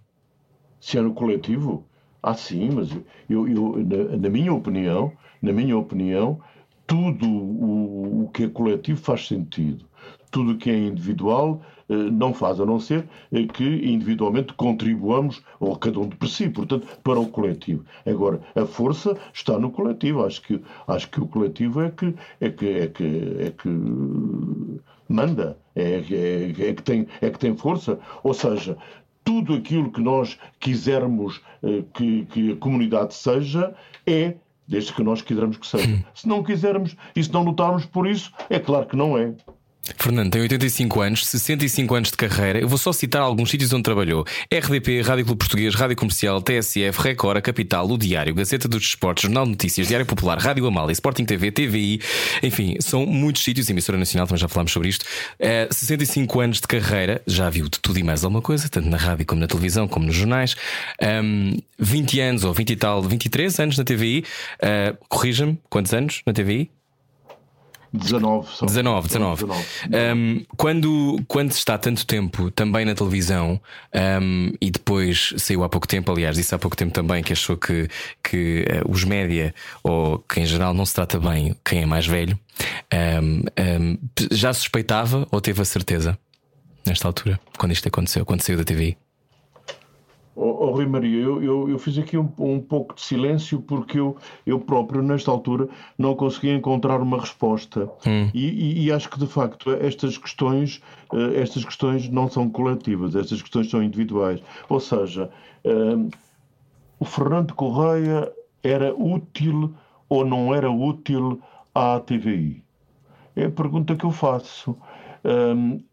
Se é no coletivo? Ah, sim, mas eu, eu na, na minha opinião na minha opinião, tudo o, o que é coletivo faz sentido. Tudo o que é individual eh, não faz a não ser eh, que individualmente contribuamos, ou cada um por si, portanto, para o coletivo. Agora, a força está no coletivo. Acho que, acho que o coletivo é que, é que, é que, é que manda, é, é, é, que tem, é que tem força. Ou seja, tudo aquilo que nós quisermos eh, que, que a comunidade seja é desde que nós quisermos que seja. Se não quisermos e se não lutarmos por isso, é claro que não é. Fernando tem 85 anos, 65 anos de carreira. Eu vou só citar alguns sítios onde trabalhou: RDP, Rádio Clube Português, Rádio Comercial, TSF, Record, a Capital, O Diário, Gazeta dos Desportos, Jornal de Notícias, Diário Popular, Rádio Amália, Sporting TV, TVI. Enfim, são muitos sítios. Emissora Nacional, também já falámos sobre isto. É, 65 anos de carreira, já viu de tudo e mais alguma coisa, tanto na rádio como na televisão, como nos jornais. Um, 20 anos, ou 20 e tal, 23 anos na TVI. Uh, Corrija-me, quantos anos na TVI? 19, só. 19, 19. 19. Um, quando, quando está tanto tempo também na televisão um, e depois saiu há pouco tempo, aliás, disse há pouco tempo também que achou que, que uh, os média, ou que em geral não se trata bem quem é mais velho, um, já suspeitava ou teve a certeza nesta altura, quando isto aconteceu, quando saiu da TV? Oh, oh, Rui Maria, eu, eu, eu fiz aqui um, um, pouco de silêncio porque eu, eu próprio, nesta altura, não consegui encontrar uma resposta. Hum. E, e, e, acho que, de facto, estas questões, uh, estas questões não são coletivas, estas questões são individuais. Ou seja, uh, o Fernando Correia era útil ou não era útil à TVI? É a pergunta que eu faço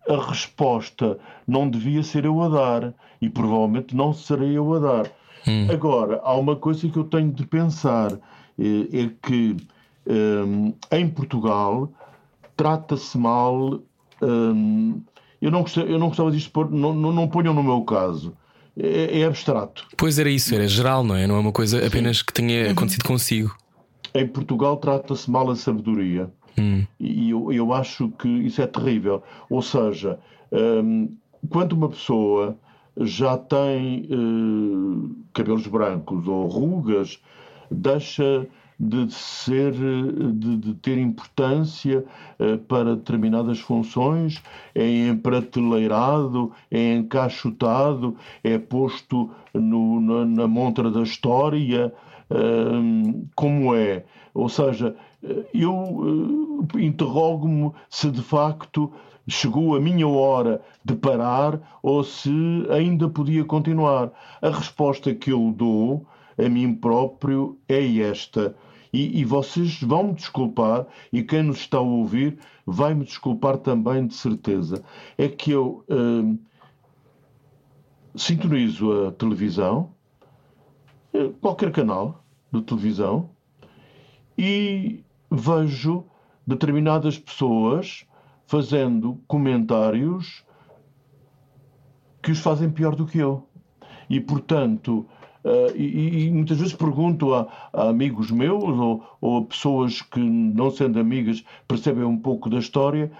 a resposta não devia ser eu a dar e provavelmente não serei eu a dar. Hum. Agora, há uma coisa que eu tenho de pensar: eh, é que em Portugal trata-se mal. Eu, não gostava, eu não gostava disto pôr, não, não, não ponham no meu caso. É, é, abstrato. Pois era isso, era geral, não é? Não é uma coisa apenas Sim. que tenha uhum. acontecido consigo. Em Portugal trata-se mal a sabedoria. Hum. E eu, eu acho que isso é terrível. Ou seja, um, quando uma pessoa já tem uh, cabelos brancos ou rugas, deixa de ser, de, de ter importância uh, para determinadas funções, é emprateleirado, é encaixotado, é posto no, na, na montra da história, uh, como é. Ou seja, eu uh, interrogo-me se de facto chegou a minha hora de parar ou se ainda podia continuar. A resposta que eu dou a mim próprio é esta. E, e vocês vão me desculpar, e quem nos está a ouvir vai me desculpar também, de certeza. É que eu uh, sintonizo a televisão, eh, qualquer canal de televisão, e vejo determinadas pessoas fazendo comentários que os fazem pior do que eu. E, portanto, uh, e, e, muitas vezes pergunto a, a amigos meus ou, ou, a pessoas que, não sendo amigas, percebem um pouco da história.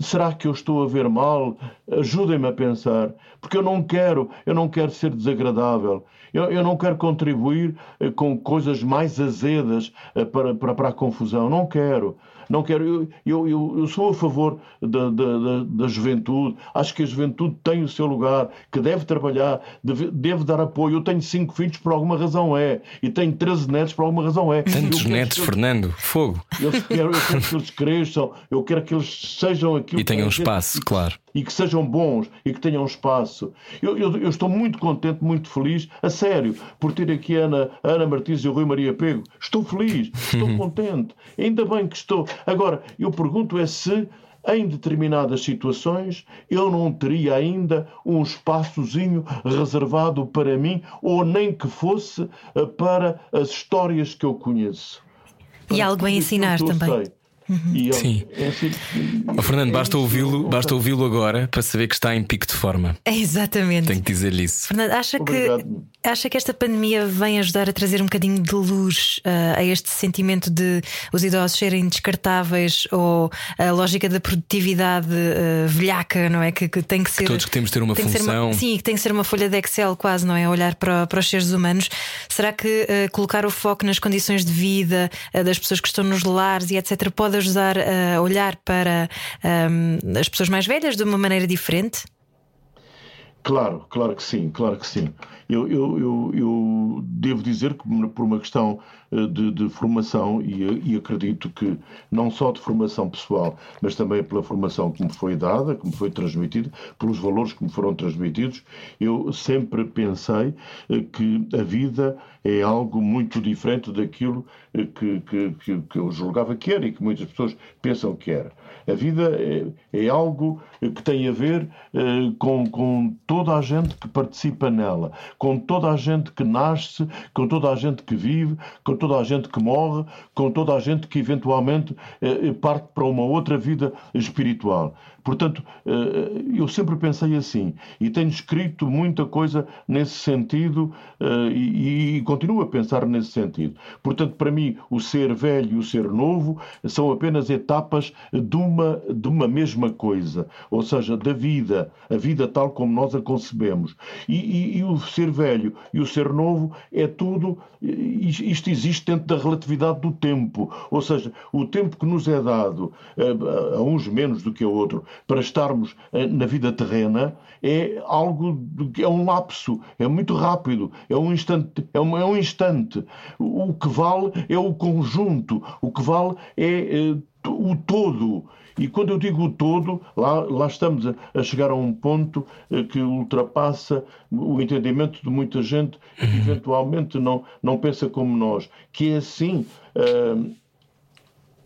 Será que eu estou a ver mal? Ajudem-me a pensar, porque eu não quero, eu não quero ser desagradável. Eu, eu não quero contribuir eh, com coisas mais azedas eh, para, para, para a confusão. Não quero não quero. Eu, eu, eu sou a favor da, da, da, juventude, acho que a juventude tem o seu lugar, que deve trabalhar, deve, deve dar apoio. Eu tenho cinco filhos, por alguma razão é, e tenho 13 netos, por alguma razão é. Tantos netos, eles, Fernando, fogo. Eu quero, eu quero que eles cresçam, eu quero que eles sejam aquilo E tenham espaço, claro. E que sejam bons e que tenham espaço. Eu, eu, eu, estou muito contente, muito feliz, a sério, por ter aqui a Ana, a Ana Martins e o Rui Maria Pego. Estou feliz, estou contente. Ainda bem que estou. Agora, eu pergunto é se em determinadas situações eu não teria ainda um espaçozinho reservado para mim ou nem que fosse eh, para as histórias que eu conheço. E algo a ensinar também. Sei. Uhum. Sim. É assim, oh, Fernando, é basta ouvi-lo basta ouvi agora para saber que está em pico de forma. É exatamente. Tenho que dizer-lhe isso. Fernando, acha que, acha que esta pandemia vem ajudar a trazer um bocadinho de luz uh, a este sentimento de os idosos serem descartáveis ou a lógica da produtividade uh, velhaca, não é? Que, que tem que ser. Que todos que temos de ter uma função. Uma, sim, que tem que ser uma folha de Excel quase, não é? Olhar para, para os seres humanos. Será que uh, colocar o foco nas condições de vida das pessoas que estão nos lares e etc. pode pode ajudar a olhar para um, as pessoas mais velhas de uma maneira diferente? Claro, claro que sim, claro que sim. Eu, eu, eu, eu devo dizer que, por uma questão de, de formação, e, e, acredito que não só de formação pessoal, mas também pela formação que me foi dada, que me foi transmitida, pelos valores que me foram transmitidos, eu sempre pensei eh, que a vida é algo muito diferente daquilo eh, que, que, que, que eu julgava que era e que muitas pessoas pensam que era. A vida é, é algo que tem a ver eh, com, com toda a gente que participa nela, com toda a gente que nasce, com toda a gente que vive, com toda a gente que morre, com toda a gente que eventualmente eh, parte para uma outra vida espiritual. Portanto, eh, eu sempre pensei assim e tenho escrito muita coisa nesse sentido eh, e, continuo a pensar nesse sentido. Portanto, para mim, o ser velho e o ser novo são apenas etapas de uma, de uma mesma coisa, ou seja, da vida, a vida tal como nós a concebemos. E, e, e o ser velho e o ser novo é tudo, isto existe dentro da relatividade do tempo, ou seja, o tempo que nos é dado, a uns menos do que a outro, para estarmos eh, na vida terrena é algo é um lapso, é muito rápido, é um instante, é um, é um instante. O que vale é o conjunto, o que vale é, é o todo. E quando eu digo o todo, lá, lá estamos a, a chegar a um ponto eh, que ultrapassa o entendimento de muita gente que uhum. eventualmente não, não pensa como nós, que é assim. Uh,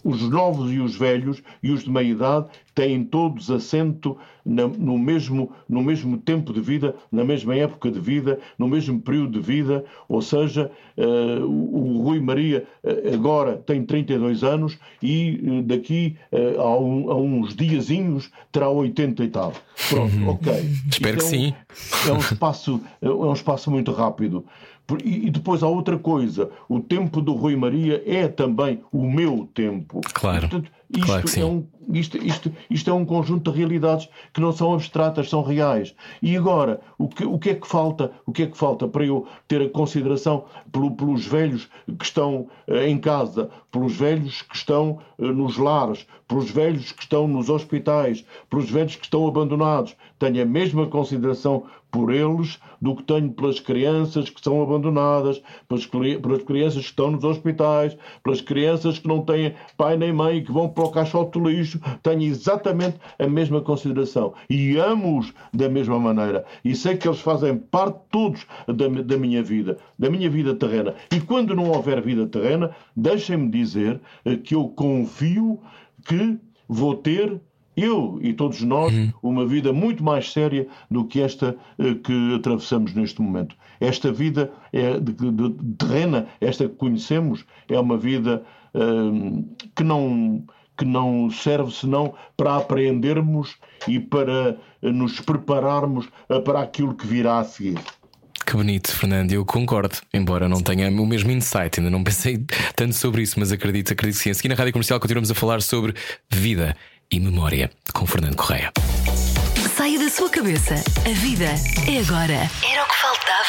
os novos e os velhos e os de meia idade têm todos assento no, mesmo, no mesmo tempo de vida, na mesma época de vida, no mesmo período de vida, ou seja, uh, o Rui Maria uh, agora tem 32 anos e uh, daqui a, um, a, uns diazinhos terá 80 e tal. Pronto, uhum. ok. Espero que é sim. É um, espaço, é um espaço muito rápido. E depois há outra coisa: o tempo do Rui Maria é também o meu tempo. Claro. Portanto, isto, claro é um, isto, isto, isto é um conjunto de realidades que não são abstratas, são reais. E agora, o que, o que é que falta? O que é que falta para eu ter a consideração pelo, pelos velhos que estão eh, em casa, pelos velhos que estão eh, nos lares, pelos velhos que estão nos hospitais, pelos velhos que estão abandonados? Tenho a mesma consideração por eles do que tenho pelas crianças que são abandonadas, pelas, pelas crianças que estão nos hospitais, pelas crianças que não têm pai nem mãe e que vão para o caixote do lixo. Tenho exatamente a mesma consideração e amo-os da mesma maneira. E sei que eles fazem parte todos da, da minha vida, da minha vida terrena. E quando não houver vida terrena, deixem-me dizer eh, que eu confio que vou ter eu e todos nós, uhum. uma vida muito mais séria do que esta uh, que atravessamos neste momento. Esta vida é de, de, terrena, esta que conhecemos, é uma vida uh, que não que não serve senão para aprendermos e para eh, nos prepararmos para aquilo que virá a seguir. Que bonito, Fernando. Eu concordo, embora não tenha o mesmo insight, ainda não pensei tanto sobre isso, mas acredito, acredito que sim. Aqui na Rádio Comercial continuamos a falar sobre vida e memória com Fernando Correia. Saia da sua cabeça. A vida é agora. Era o que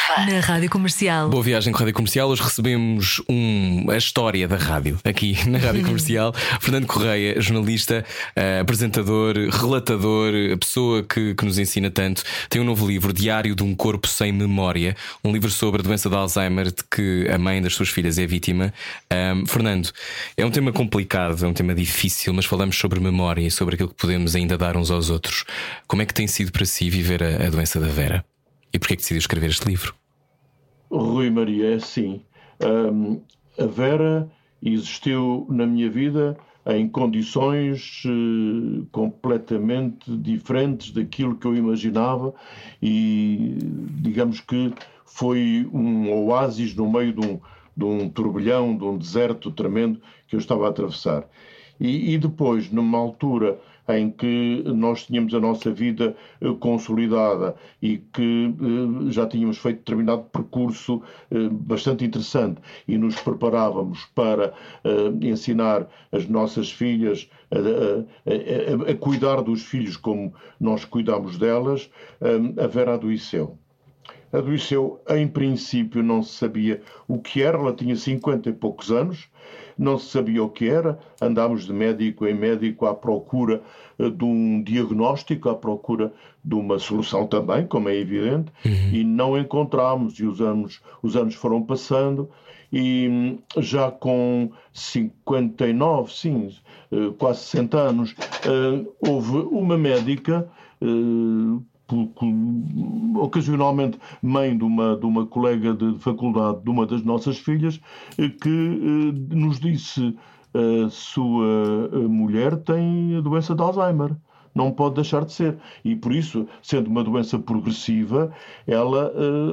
Na Rádio Comercial. Boa viagem com a Rádio Comercial. Hoje recebemos um, a história da rádio aqui na Rádio Comercial. Fernando Correia, jornalista, uh, apresentador, relatador, a pessoa que, que nos ensina tanto. Tem um novo livro, Diário de um Corpo Sem Memória. Um livro sobre a doença de Alzheimer de que a mãe das suas filhas é vítima. Um, Fernando, é um tema complicado, é um tema difícil, mas falamos sobre memória e sobre aquilo que podemos ainda dar uns aos outros. Como é que tem tem sido para si viver a, a doença da Vera? E porquê é que decidiu escrever este livro? Rui Maria, é sim. Um, a Vera existiu na minha vida em condições uh, completamente diferentes daquilo que eu imaginava e digamos que foi um oásis no meio de um, de um turbilhão, de um deserto tremendo que eu estava a atravessar. E, e depois, numa altura em que nós tínhamos a nossa vida eh, consolidada e que eh, já tínhamos feito determinado percurso eh, bastante interessante e nos preparávamos para ensinar as nossas filhas a, a, a, a cuidar dos filhos como nós cuidamos delas, a Vera adoeceu. adoeceu, em princípio não se sabia o que era, ela tinha 50 e poucos anos, não se sabia o que era, andámos de médico em médico à procura eh, de um diagnóstico, à procura de uma solução também, como é evidente, uhum. e não encontramos, e os anos, os anos foram passando, e hum, já com 59, sim, eh, quase 60 anos, eh, houve uma médica ocasionalmente mãe de uma, de uma colega de faculdade de uma das nossas filhas, eh, que eh, nos disse a sua eh, mulher tem a doença de Alzheimer não pode deixar de ser. E por isso, sendo uma doença progressiva, ela,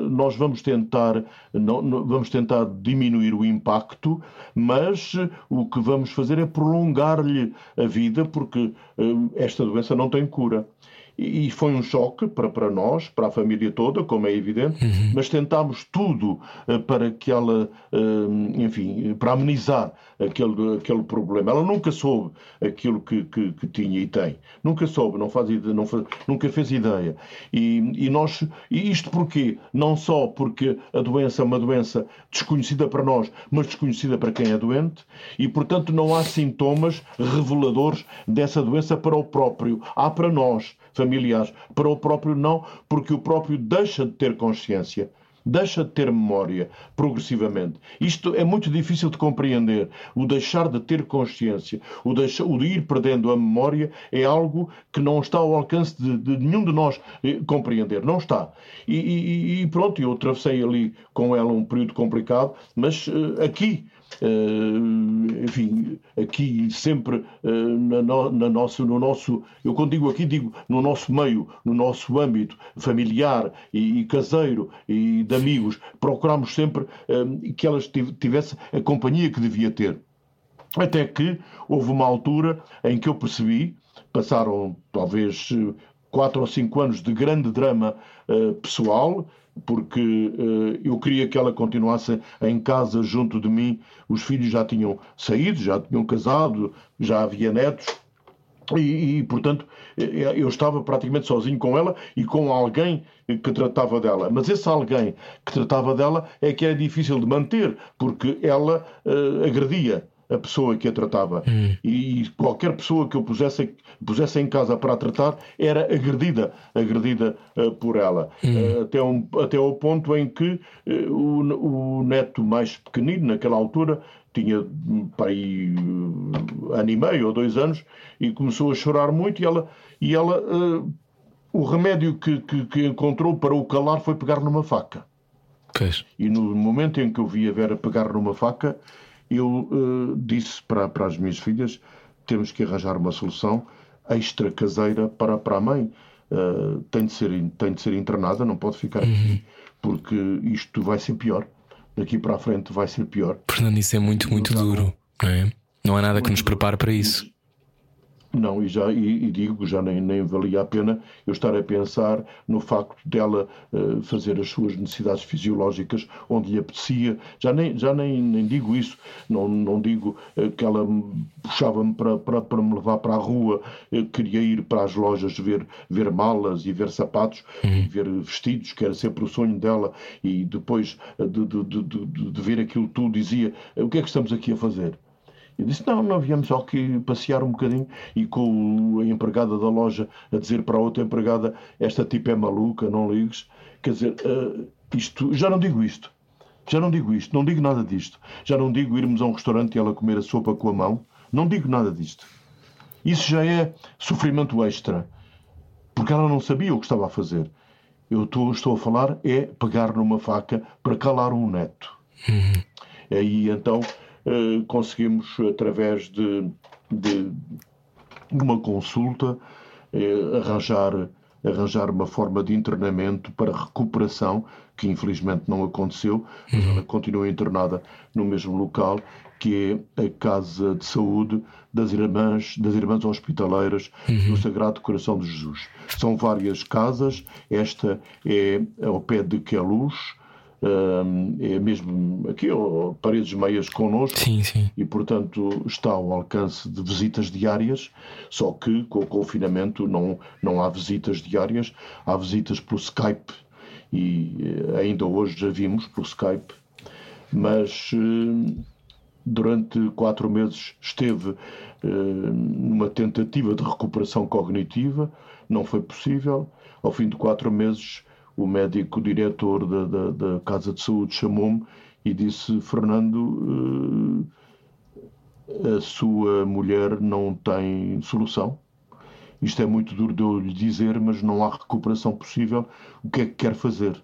nós vamos tentar, vamos tentar diminuir o impacto, mas o que vamos fazer é prolongar-lhe a vida, porque esta doença não tem cura e foi um choque para, para nós, para a família toda, como é evidente, uhum. mas tentámos tudo uh, para que ela, uh, enfim, para amenizar aquele, aquele problema. Ela nunca soube aquilo que, que, que tinha e tem. Nunca soube, não faz, não faz, nunca fez ideia. E, e, nós, e isto porquê? Não só porque a doença é uma doença desconhecida para nós, mas desconhecida para quem é doente, e portanto não há sintomas reveladores dessa doença para o próprio. Há para nós familiares, para o próprio não, porque o próprio deixa de ter consciência deixa de ter memória progressivamente. Isto é muito difícil de compreender. O deixar de ter consciência, o, deixar, o de ir perdendo a memória, é algo que não está ao alcance de, de nenhum de nós eh, compreender. Não está. E, e, e, pronto, eu atravessei ali com ela um período complicado, mas eh, aqui Uh, enfim, aqui sempre uh, na, no, na nosso, no nosso, eu quando digo aqui, digo no nosso meio, no nosso âmbito familiar e, e caseiro e de amigos, procuramos sempre uh, que elas tivessem a companhia que devia ter. Até que houve uma altura em que eu percebi, passaram talvez quatro ou cinco anos de grande drama pessoal, porque uh, eu queria que ela continuasse em casa junto de mim. Os filhos já tinham saído, já tinham casado, já havia netos. E, e, portanto, eh, eu estava praticamente sozinho com ela e com alguém que tratava dela. Mas esse alguém que tratava dela é que é difícil de manter, porque ela uh, agredia a pessoa que a tratava. Hum. E qualquer pessoa que eu pusesse, pusesse em casa para a tratar era agredida, agredida uh, por ela. Hum. Uh, até, um, até ao ponto em que uh, o, o neto mais pequenino, naquela altura, tinha hum, para aí ano e meio ou dois anos, e começou a chorar muito, e ela, e ela o remédio que, que, que, encontrou para o calar foi pegar numa faca. Pois. E no momento em que eu vi a Vera pegar numa faca, eu uh, disse para, para as minhas filhas: temos que arranjar uma solução extra caseira para, para a mãe. Uh, tem, de ser, tem de ser internada, não pode ficar uhum. aqui, porque isto vai ser pior. Daqui para a frente vai ser pior. Fernando, isso é muito, muito então, duro, não é? Não há nada que nos prepare para isso. Não, e, já, e, e, digo, já nem, nem valia a pena eu estar a pensar no facto dela uh, fazer as suas necessidades fisiológicas onde lhe apetecia. Já nem, já nem, nem digo isso. Não, não digo uh, que ela puxava-me para, para, para me levar para a rua, eu queria ir para as lojas ver, ver malas e ver sapatos uhum. e ver vestidos, que era sempre o sonho dela. E depois uh, de, de, de, de ver aquilo tudo, dizia: O que é que estamos aqui a fazer? Eu disse: Não, não viemos só aqui passear um bocadinho. E com a empregada da loja a dizer para a outra empregada: Esta tipo é maluca, não ligues. Quer dizer, uh, isto, já não digo isto. Já não digo isto, não digo nada disto. Já não digo irmos a um restaurante e ela comer a sopa com a mão. Não digo nada disto. Isso já é sofrimento extra. Porque ela não sabia o que estava a fazer. Eu estou, estou a falar é pegar numa faca para calar um neto. Uhum. Aí então eh, conseguimos, através de, de uma consulta, eh, arranjar, arranjar uma forma de internamento para recuperação, que infelizmente não aconteceu, mas ela continua internada no mesmo local, que é a Casa de Saúde das Irmãs, das Irmãs Hospitaleiras uhum. do Sagrado Coração de Jesus. São várias casas, esta é ao pé de Queluz, é mesmo aqui, ó, paredes meias connosco, sim, sim. e portanto está ao alcance de visitas diárias, só que com o confinamento não, não há visitas diárias, há visitas pelo Skype e eh, ainda hoje a vimos por Skype, mas eh, durante quatro meses esteve numa tentativa de recuperação cognitiva, não foi possível. Ao fim de quatro meses, o médico diretor da, da, da Casa de Saúde chamou-me e disse: Fernando, a sua mulher não tem solução. Isto é muito duro de eu lhe dizer, mas não há recuperação possível. O que é que quer fazer?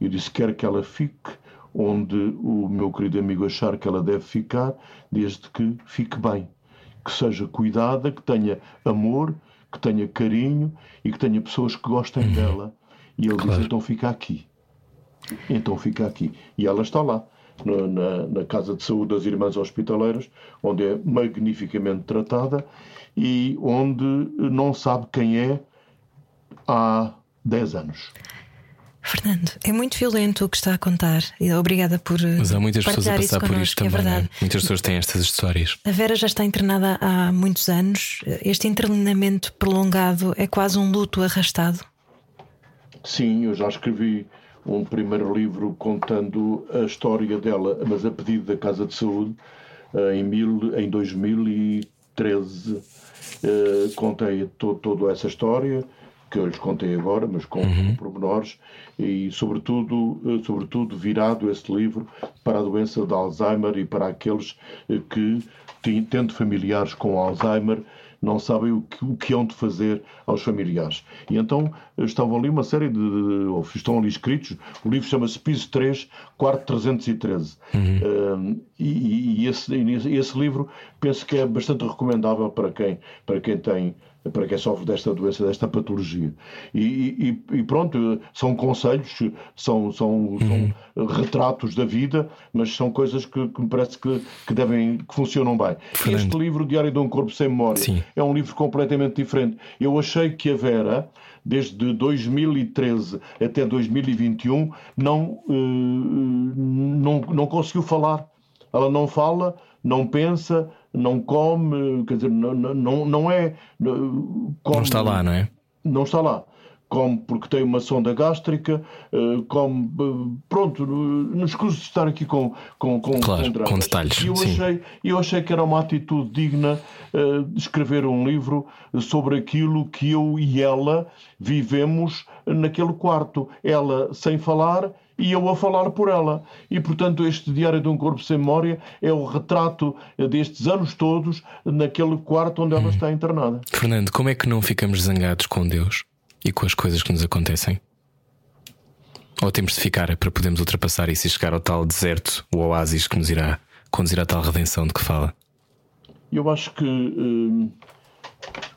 Eu disse: quer que ela fique onde o meu querido amigo achar que ela deve ficar, desde que fique bem, que seja cuidada, que tenha amor, que tenha carinho e que tenha pessoas que gostem uhum. dela. E ele claro. diz: então fica aqui. Então fica aqui. E ela está lá na, na, Casa de Saúde das Irmãs Hospitaleiras, onde é magnificamente tratada e onde não sabe quem é há 10 anos. Fernando, é muito violento o que está a contar. Obrigada por. Mas há muitas pessoas a passar por isto é também. É verdade. Muitas pessoas têm estas histórias. A Vera já está internada há muitos anos. Este internamento prolongado é quase um luto arrastado. Sim, eu já escrevi um primeiro livro contando a história dela, mas a pedido da Casa de Saúde, eh, em, mil, em 2013. Eh, contei to, toda essa história, que eu lhes contei agora, mas com uhum. pormenores, e sobretudo, eh, sobretudo virado esse livro para a doença de Alzheimer e para aqueles que, tendo familiares com Alzheimer, não sabem o que, o que hão de fazer aos familiares. E então estavam ali uma série de. ou estão ali escritos, o livro chama-se Piso 3, quarto 313. Uhum. e, e esse, esse livro penso que é bastante recomendável para quem, para quem tem para quem sofre desta doença, desta patologia. E, e, e pronto, são conselhos, são, são, uhum. são, retratos da vida, mas são coisas que, que me parece que, que, devem, que funcionam bem. Fernando. Este livro, Diário de um Corpo Sem Memória, Sim. é um livro completamente diferente. Eu achei que a Vera, desde 2013 até 2021, não, uh, não, não conseguiu falar. Ela não fala, não pensa, não come, quer dizer, não, não, não é. Come, não está lá, não é? Não está lá. Come porque tem uma sonda gástrica, eh, come. Eh, pronto, não escuso de estar aqui com, com, com, claro, com, com detalhes. E eu achei, eu achei que era uma atitude digna uh, de escrever um livro sobre aquilo que eu e ela vivemos naquele quarto. Ela sem falar e eu a falar por ela. E, portanto, este Diário de um Corpo Sem Memória é o retrato destes anos todos naquele quarto onde ela hum. está internada. Fernando, como é que não ficamos zangados com Deus e com as coisas que nos acontecem? Ou temos de ficar para podermos ultrapassar isso e chegar ao tal deserto, o oásis que nos irá conduzir à tal redenção de que fala? Eu acho que. Hum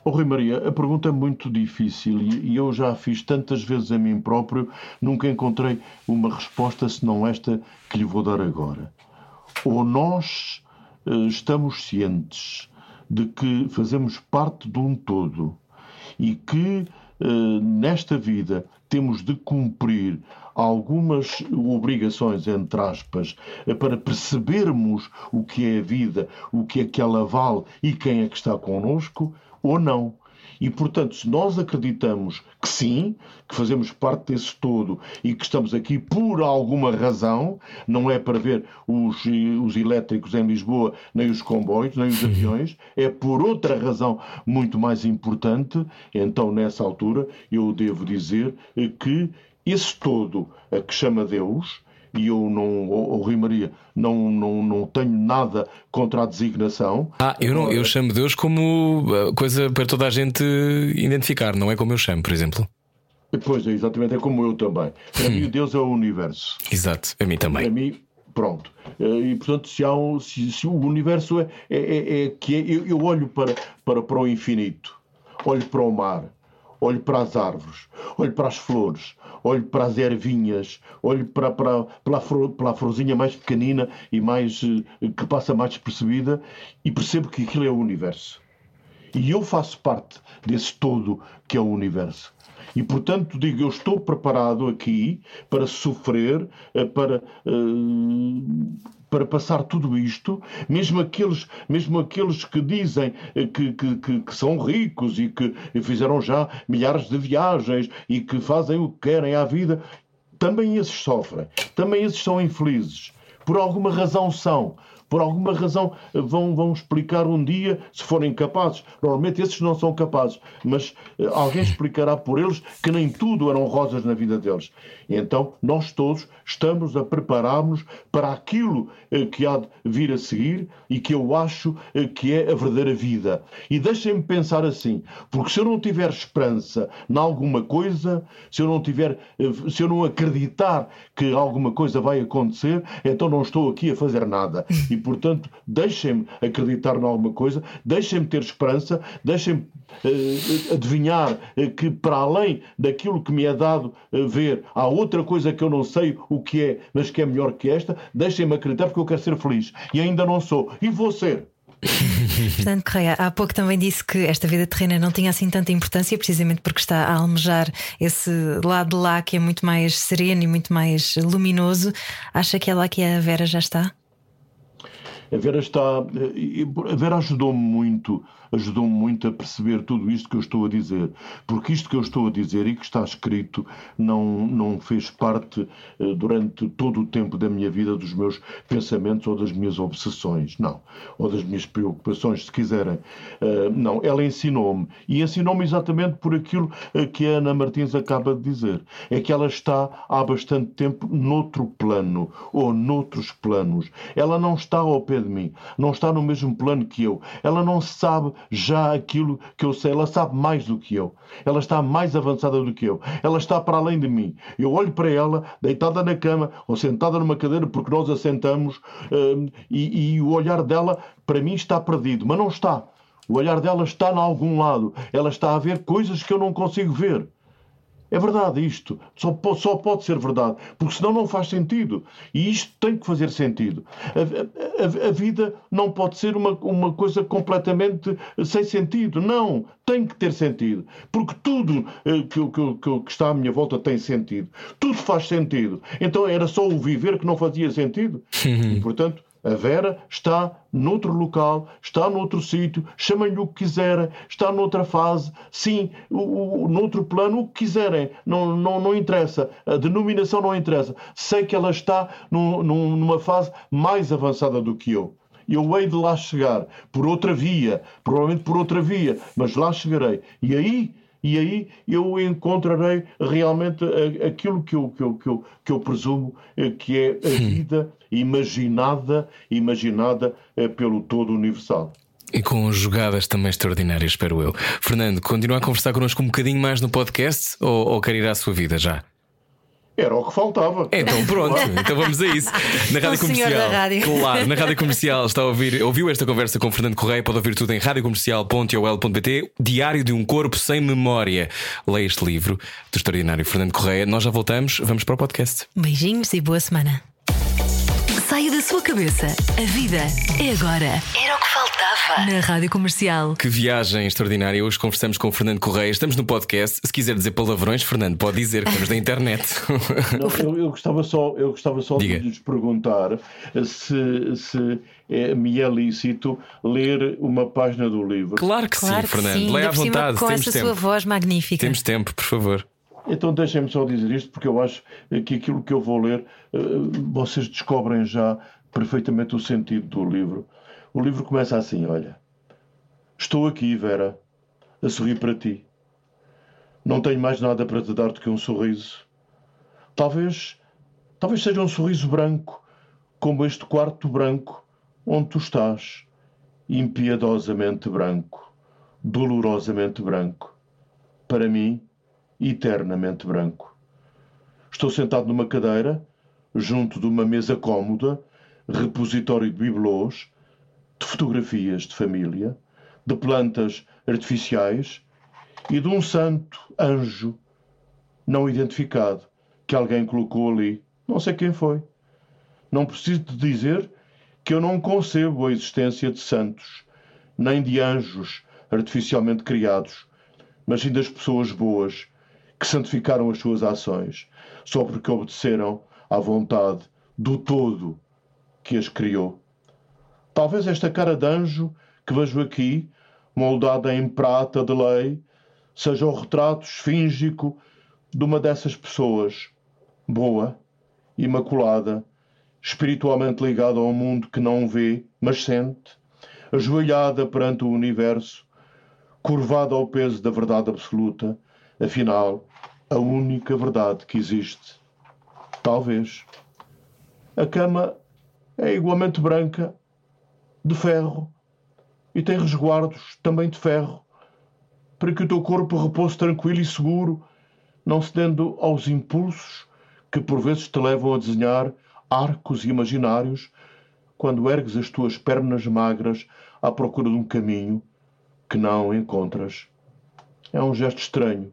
Oh, Rui Maria, a pergunta é muito difícil e eu já a fiz tantas vezes a mim próprio, nunca encontrei uma resposta senão esta que lhe vou dar agora. Ou nós uh, estamos cientes de que fazemos parte de um todo e que uh, nesta vida temos de cumprir algumas obrigações, entre aspas, para percebermos o que é a vida, o que é que ela vale e quem é que está connosco, ou não. E, portanto, se nós acreditamos que sim, que fazemos parte desse todo e que estamos aqui por alguma razão, não é para ver os, os elétricos em Lisboa, nem os comboios, nem os aviões, é por outra razão muito mais importante, então, nessa altura, eu devo dizer que esse todo a que chama Deus e eu não, o Rui Maria, não, não, não tenho nada contra a designação. Ah, eu, não, eu chamo Deus como uh, coisa para toda a gente identificar, não é como eu chamo, por exemplo. Pois é, exatamente, é como eu também. Para mim, Deus é o universo. Exato, a mim também. Para mim, pronto. Uh, e portanto, se, há um, se, se o universo é, é, é, é que é, eu, eu olho para, para, para o infinito, olho para o mar, olho para as árvores, olho para as flores, olho para as ervinhas, olho para, para, pela, flor, pela florzinha mais pequenina e mais eh, que passa mais despercebida e percebo que aquilo é o universo. E eu faço parte desse todo que é o universo. E, portanto, digo, eu estou preparado aqui para sofrer, eh, para uh, para passar tudo isto, mesmo aqueles, mesmo aqueles que dizem eh, que, que, que, que, são ricos e que fizeram já milhares de viagens e que fazem o que querem à vida, também esses sofrem, também esses são infelizes. Por alguma razão são por alguma razão eh, vão, vão explicar um dia, se forem capazes. Normalmente esses não são capazes, mas eh, alguém explicará por eles que nem tudo eram rosas na vida deles. Então nós todos estamos a preparar-nos para aquilo eh, que há de vir a seguir e que eu acho que é a verdadeira vida. E deixem-me pensar assim, porque se eu não tiver esperança em alguma coisa, se eu não tiver, se eu não acreditar que alguma coisa vai acontecer, então não estou aqui a fazer nada. E portanto, deixem-me acreditar em alguma coisa, deixem-me ter esperança, deixem-me adivinhar uh, que, para além daquilo que me é dado uh, ver, há outra coisa que eu não sei o que é, mas que é melhor que esta. Deixem-me acreditar porque eu quero ser feliz. E ainda não sou. E vou ser. Portanto, Correia, há pouco também disse que esta vida terrena não tinha assim tanta importância, precisamente porque está a almejar esse lado lá que é muito mais sereno e muito mais luminoso. Acha que é lá que a Vera já está? A Vera está. Eh, a Vera ajudou-me muito ajudou-me muito a perceber tudo isto que eu estou a dizer. Porque isto que eu estou a dizer e que está escrito não, não fez parte eh, durante todo o tempo da minha vida dos meus pensamentos ou das minhas obsessões. Não. Ou das minhas preocupações, se quiserem. Eh, não. Ela ensinou-me. E ensinou-me exatamente por aquilo eh, que a Ana Martins acaba de dizer. É que ela está há bastante tempo noutro plano ou noutros planos. Ela não está ao pé de mim. Não está no mesmo plano que eu. Ela não sabe já aquilo que eu sei. Ela sabe mais do que eu. Ela está mais avançada do que eu. Ela está para além de mim. Eu olho para ela, deitada na cama ou sentada numa cadeira, porque nós assentamos, hum, e, e o olhar dela, para mim, está perdido. Mas não está. O olhar dela está em algum lado. Ela está a ver coisas que eu não consigo ver. É verdade isto. Só pode, só pode ser verdade. Porque senão não faz sentido. E isto tem que fazer sentido. A, a, a, vida não pode ser uma, uma coisa completamente sem sentido. Não. Tem que ter sentido. Porque tudo eh, que, que, que está à minha volta tem sentido. Tudo faz sentido. Então era só o viver que não fazia sentido. e, portanto, a Vera está noutro local, está noutro sítio, chamem-lhe o que quiserem, está noutra fase, sim, o, o, noutro plano, o que quiserem, não, não, não interessa, a denominação não interessa. Sei que ela está num, numa fase mais avançada do que eu. Eu hei de lá chegar, por outra via, provavelmente por outra via, mas lá chegarei. E aí e aí eu encontrarei realmente aquilo que eu, que eu, que eu, que eu presumo eh, que é a vida imaginada, imaginada eh, pelo todo universal. E com jogadas também extraordinárias, espero eu. Fernando, continua a conversar connosco um bocadinho mais no podcast ou, ou quer ir à sua vida já? Era o que faltava. Então pronto, então vamos a isso. Na Rádio Comercial. Rádio. Claro, na Rádio Comercial está a ouvir, ouviu esta conversa com Fernando Correia, pode ouvir tudo em radiocomercial.ol.pt, Diário de um Corpo Sem Memória. Leia este livro do extraordinário Fernando Correia. Nós já voltamos, vamos para o podcast. Beijinhos e boa semana. Saia da sua cabeça. A vida é agora. Era o que faltava. Na Rádio Comercial. Que viagem extraordinária. Hoje conversamos com o Fernando Correia. Estamos no podcast. Se quiser dizer palavrões, Fernando, pode dizer que estamos na internet. Não, eu, eu, gostava só, eu gostava só de lhes perguntar se, se é, me é lícito ler uma página do livro. Claro que claro sim, que Fernando. Leia à vontade. Com Temos essa tempo. sua voz magnífica. Temos tempo, por favor. Então deixem-me só dizer isto, porque eu acho que aquilo que eu vou ler, eh, vocês descobrem já perfeitamente o sentido do livro. O livro começa assim: olha, estou aqui, Vera, a sorrir para ti. Não tenho mais nada para te dar do que um sorriso. Talvez, talvez seja um sorriso branco, como este quarto branco onde tu estás, impiedosamente branco, dolorosamente branco. Para mim, eternamente branco. Estou sentado numa cadeira, junto de uma mesa cômoda, repositório de bibelôs, de fotografias de família, de plantas artificiais e de um santo anjo não identificado que alguém colocou ali. Não sei quem foi. Não preciso de dizer que eu não concebo a existência de santos, nem de anjos artificialmente criados, mas sim das pessoas boas que santificaram as suas ações só porque obedeceram à vontade do todo que as criou. Talvez esta cara de anjo que vejo aqui, moldada em prata de lei, seja o retrato esfíngico de uma dessas pessoas, boa, imaculada, espiritualmente ligada ao mundo que não vê, mas sente, ajoelhada perante o universo, curvada ao peso da verdade absoluta, afinal, a única verdade que existe. Talvez. A cama é igualmente branca, de ferro, e tem resguardos também de ferro, para que o teu corpo repouse tranquilo e seguro, não cedendo aos impulsos que por vezes te levam a desenhar arcos imaginários quando ergues as tuas pernas magras à procura de um caminho que não encontras. É um gesto estranho,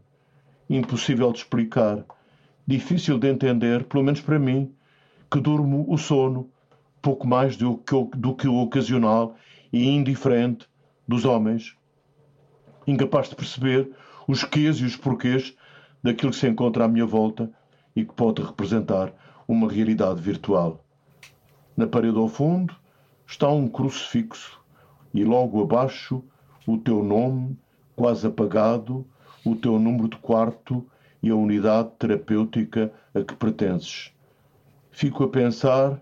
impossível de explicar, difícil de entender, pelo menos para mim, que durmo o sono pouco mais do que, do que o ocasional e indiferente dos homens, incapaz de perceber os quês e os porquês daquilo que se encontra à minha volta e que pode representar uma realidade virtual. Na parede ao fundo está um crucifixo e logo abaixo o teu nome, quase apagado, o teu número de quarto e a unidade terapêutica a que pertences. Fico a pensar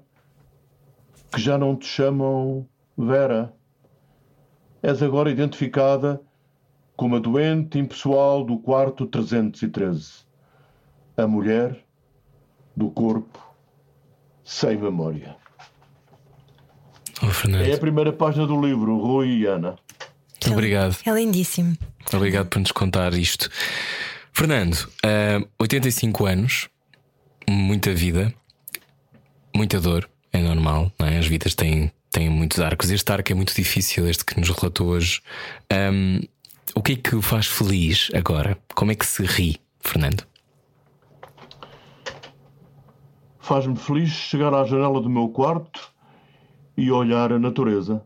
que já não te chamam Vera. És agora identificada como a doente impessoal do quarto 313. A mulher do corpo sem memória. Oh. É a primeira página do livro, Rui e Ana. Obrigado. É lindíssimo. Obrigado por nos contar isto. Fernando, uh, 85 anos, muita vida, muita dor, é normal, não é? As vidas têm, têm muitos arcos. Este arco é muito difícil, este que nos relatou hoje. Um, o que é que o faz feliz agora? Como é que se ri, Fernando? Faz-me feliz chegar à janela do meu quarto e olhar a natureza.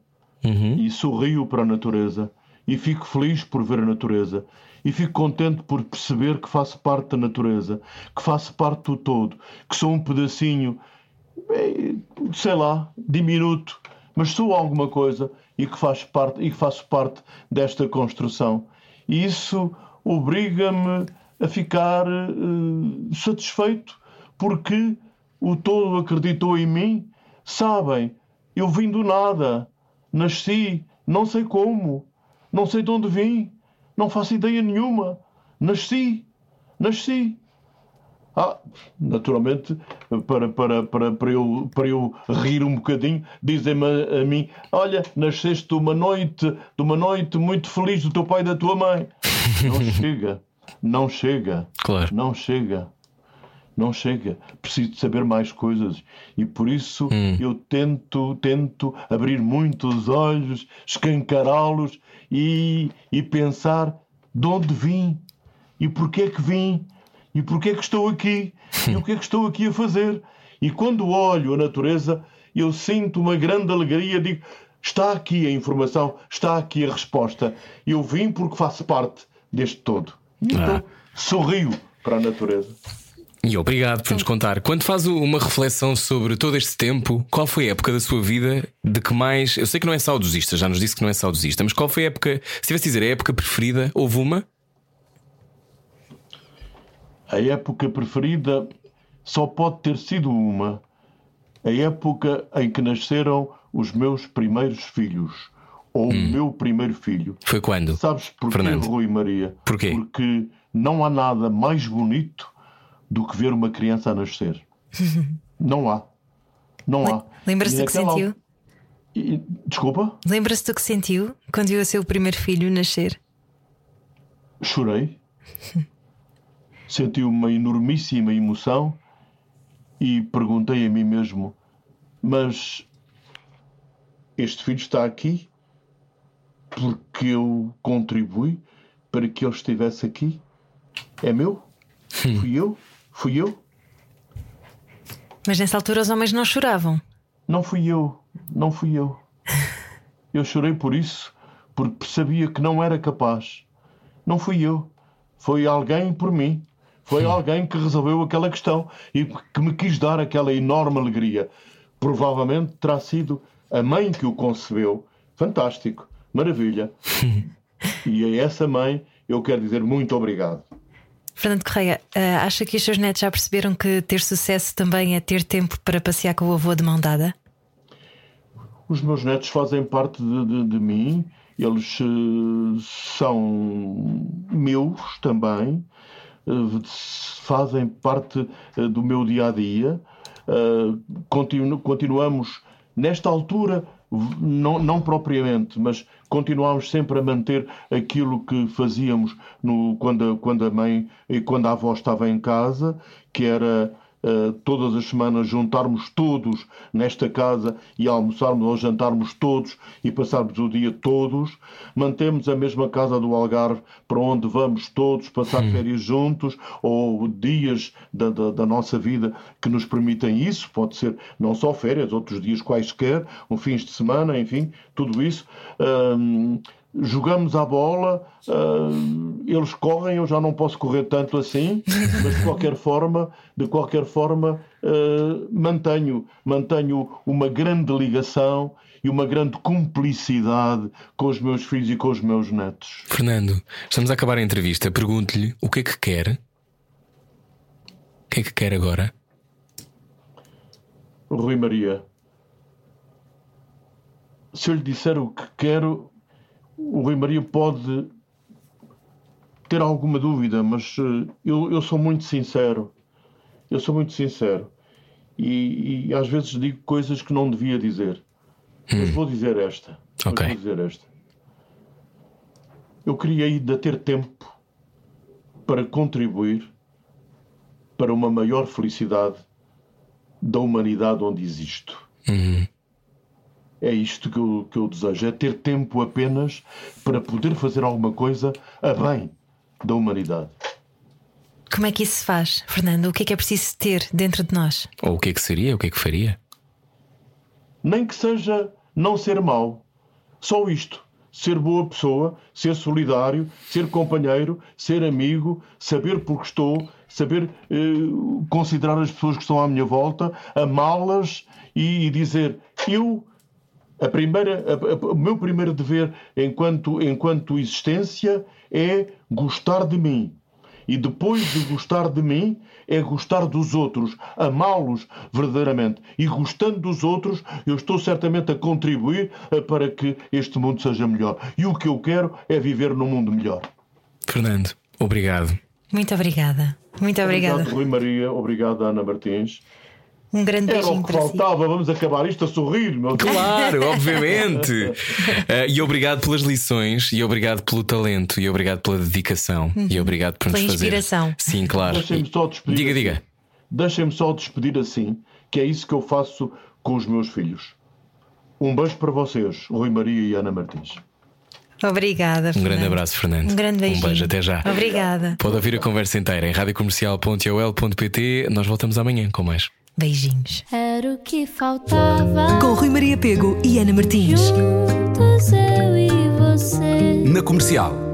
E sorrio para a natureza. E fico feliz por ver a natureza. E fico contente por perceber que faço parte da natureza, que faço parte do todo, que sou um pedacinho, eh, sei lá, diminuto, mas sou alguma coisa e que, faz parte, e que faço parte desta construção. E isso obriga-me a ficar eh, satisfeito porque o todo acreditou em mim. Sabem, eu vim do nada, nasci, não sei como, não sei de onde vim, não faço ideia nenhuma. Nasci, nasci. Ah, naturalmente, para, para, para, para, eu, para eu rir um bocadinho, dizem-me a, a mim: Olha, nasceste de uma noite, de uma noite muito feliz do teu pai e da tua mãe. Não chega, não chega, Claro. não chega, não chega. Preciso de saber mais coisas e por isso eu tento, tento abrir muito os olhos, escancará-los e, e pensar de onde vim e porquê é que vim e porquê é que estou aqui e o que é que estou aqui a fazer. E quando olho a natureza, eu sinto uma grande alegria, digo, está aqui a informação, está aqui a resposta. Eu vim porque faço parte deste todo. E então, Ah. sorrio para a natureza. E obrigado por nos contar. Quando faz uma reflexão sobre todo este tempo, qual foi a época da sua vida de que mais. Eu sei que não é saudosista, já nos disse que não é saudosista, mas qual foi a época. Se tivesse de dizer a época preferida, houve uma? A época preferida só pode ter sido uma. A época em que nasceram os meus primeiros filhos. Ou o meu primeiro filho. Foi quando? Sabes porquê, Fernando. Rui Maria? Porquê? Porque não há nada mais bonito do que ver uma criança a nascer. não há. Não há. Lembra-se do que naquela sentiu? al- E- desculpa? Lembra-se do que sentiu quando viu o seu primeiro filho nascer? Chorei. Senti uma enormíssima emoção e perguntei a mim mesmo: mas este filho está aqui porque eu contribuí para que ele estivesse aqui? É meu? Fui eu? Fui eu? Mas nessa altura os homens não choravam. Não fui eu, não fui eu. Eu chorei por isso, porque sabia que não era capaz. Não fui eu. Foi alguém por mim. Foi alguém que resolveu aquela questão e que me quis dar aquela enorme alegria. Provavelmente terá sido a mãe que o concebeu. Fantástico, maravilha. E a essa mãe eu quero dizer muito obrigado. Fernando Correia, uh, acha que os seus netos já perceberam que ter sucesso também é ter tempo para passear com o avô de mão dada? Os meus netos fazem parte de, de, de mim, eles uh, são meus também, uh, fazem parte do meu dia a dia. Continu continuamos, nesta altura, não, não propriamente, mas continuámos sempre a manter aquilo que fazíamos no, quando, quando a mãe e quando a avó estava em casa, que era uh, todas as semanas juntarmos todos nesta casa e almoçarmos ou jantarmos todos e passarmos o dia todos. Mantemos a mesma casa do Algarve para onde vamos todos passar hum. férias juntos ou dias da, da, da, nossa vida que nos permitem isso. Pode ser não só férias, outros dias quaisquer, um fins de semana, enfim, tudo isso. Um, jogamos a bola, uh, eles correm, eu já não posso correr tanto assim, mas de qualquer forma, de qualquer forma uh, mantenho, mantenho uma grande ligação e uma grande cumplicidade com os meus filhos e com os meus netos. Fernando, estamos a acabar a entrevista. Pergunto-lhe o que é que quer? O que é que quer agora? Rui Maria, se eu lhe disser o que quero, o Rui Maria pode ter alguma dúvida, mas eh, eu, eu sou muito sincero. Eu sou muito sincero. E, e às vezes digo coisas que não devia dizer. Hum. Mas vou dizer esta. Okay. Vou dizer esta. Eu queria ainda ter tempo para contribuir para uma maior felicidade da humanidade onde existo. Uhum. É isto que eu, que eu desejo: é ter tempo apenas para poder fazer alguma coisa a bem da humanidade. Como é que isso se faz, Fernando? O que é que é preciso ter dentro de nós? Ou o que é que seria? O que é que faria? Nem que seja não ser mau. Só isto. Ser boa pessoa, ser solidário, ser companheiro, ser amigo, saber por que estou, saber eh, considerar as pessoas que estão à minha volta, amá-las e, e dizer: Eu a primeira, a, a, o meu primeiro dever enquanto, enquanto existência é gostar de mim. E depois de gostar de mim, é gostar dos outros, amá-los verdadeiramente. E gostando dos outros, eu estou certamente a contribuir para que este mundo seja melhor. E o que eu quero é viver num mundo melhor. Fernando, obrigado. Muito obrigada. Muito obrigada. Obrigado, Rui Maria. Obrigado, Ana Martins. Um grande beijinho Era o que faltava, si. vamos acabar isto a sorrir, meu Deus. Claro, obviamente. uh, e obrigado pelas lições, e obrigado pelo talento, e obrigado pela dedicação, uhum. e obrigado por nos pela inspiração. Sim, claro. Deixem-me só despedir. Diga, assim. diga. Deixem-me só despedir assim, que é isso que eu faço com os meus filhos. Um beijo para vocês, Rui Maria e Ana Martins. Obrigada. Um grande abraço, Fernando. Um grande beijinho. Um beijo, até já. Obrigada. Pode ouvir a conversa inteira em radiocomercial.ol.pt. Nós voltamos amanhã com mais. Beijinhos. Era o que faltava. Com Rui Maria Pego e Ana Martins. Juntos eu e você. Na comercial.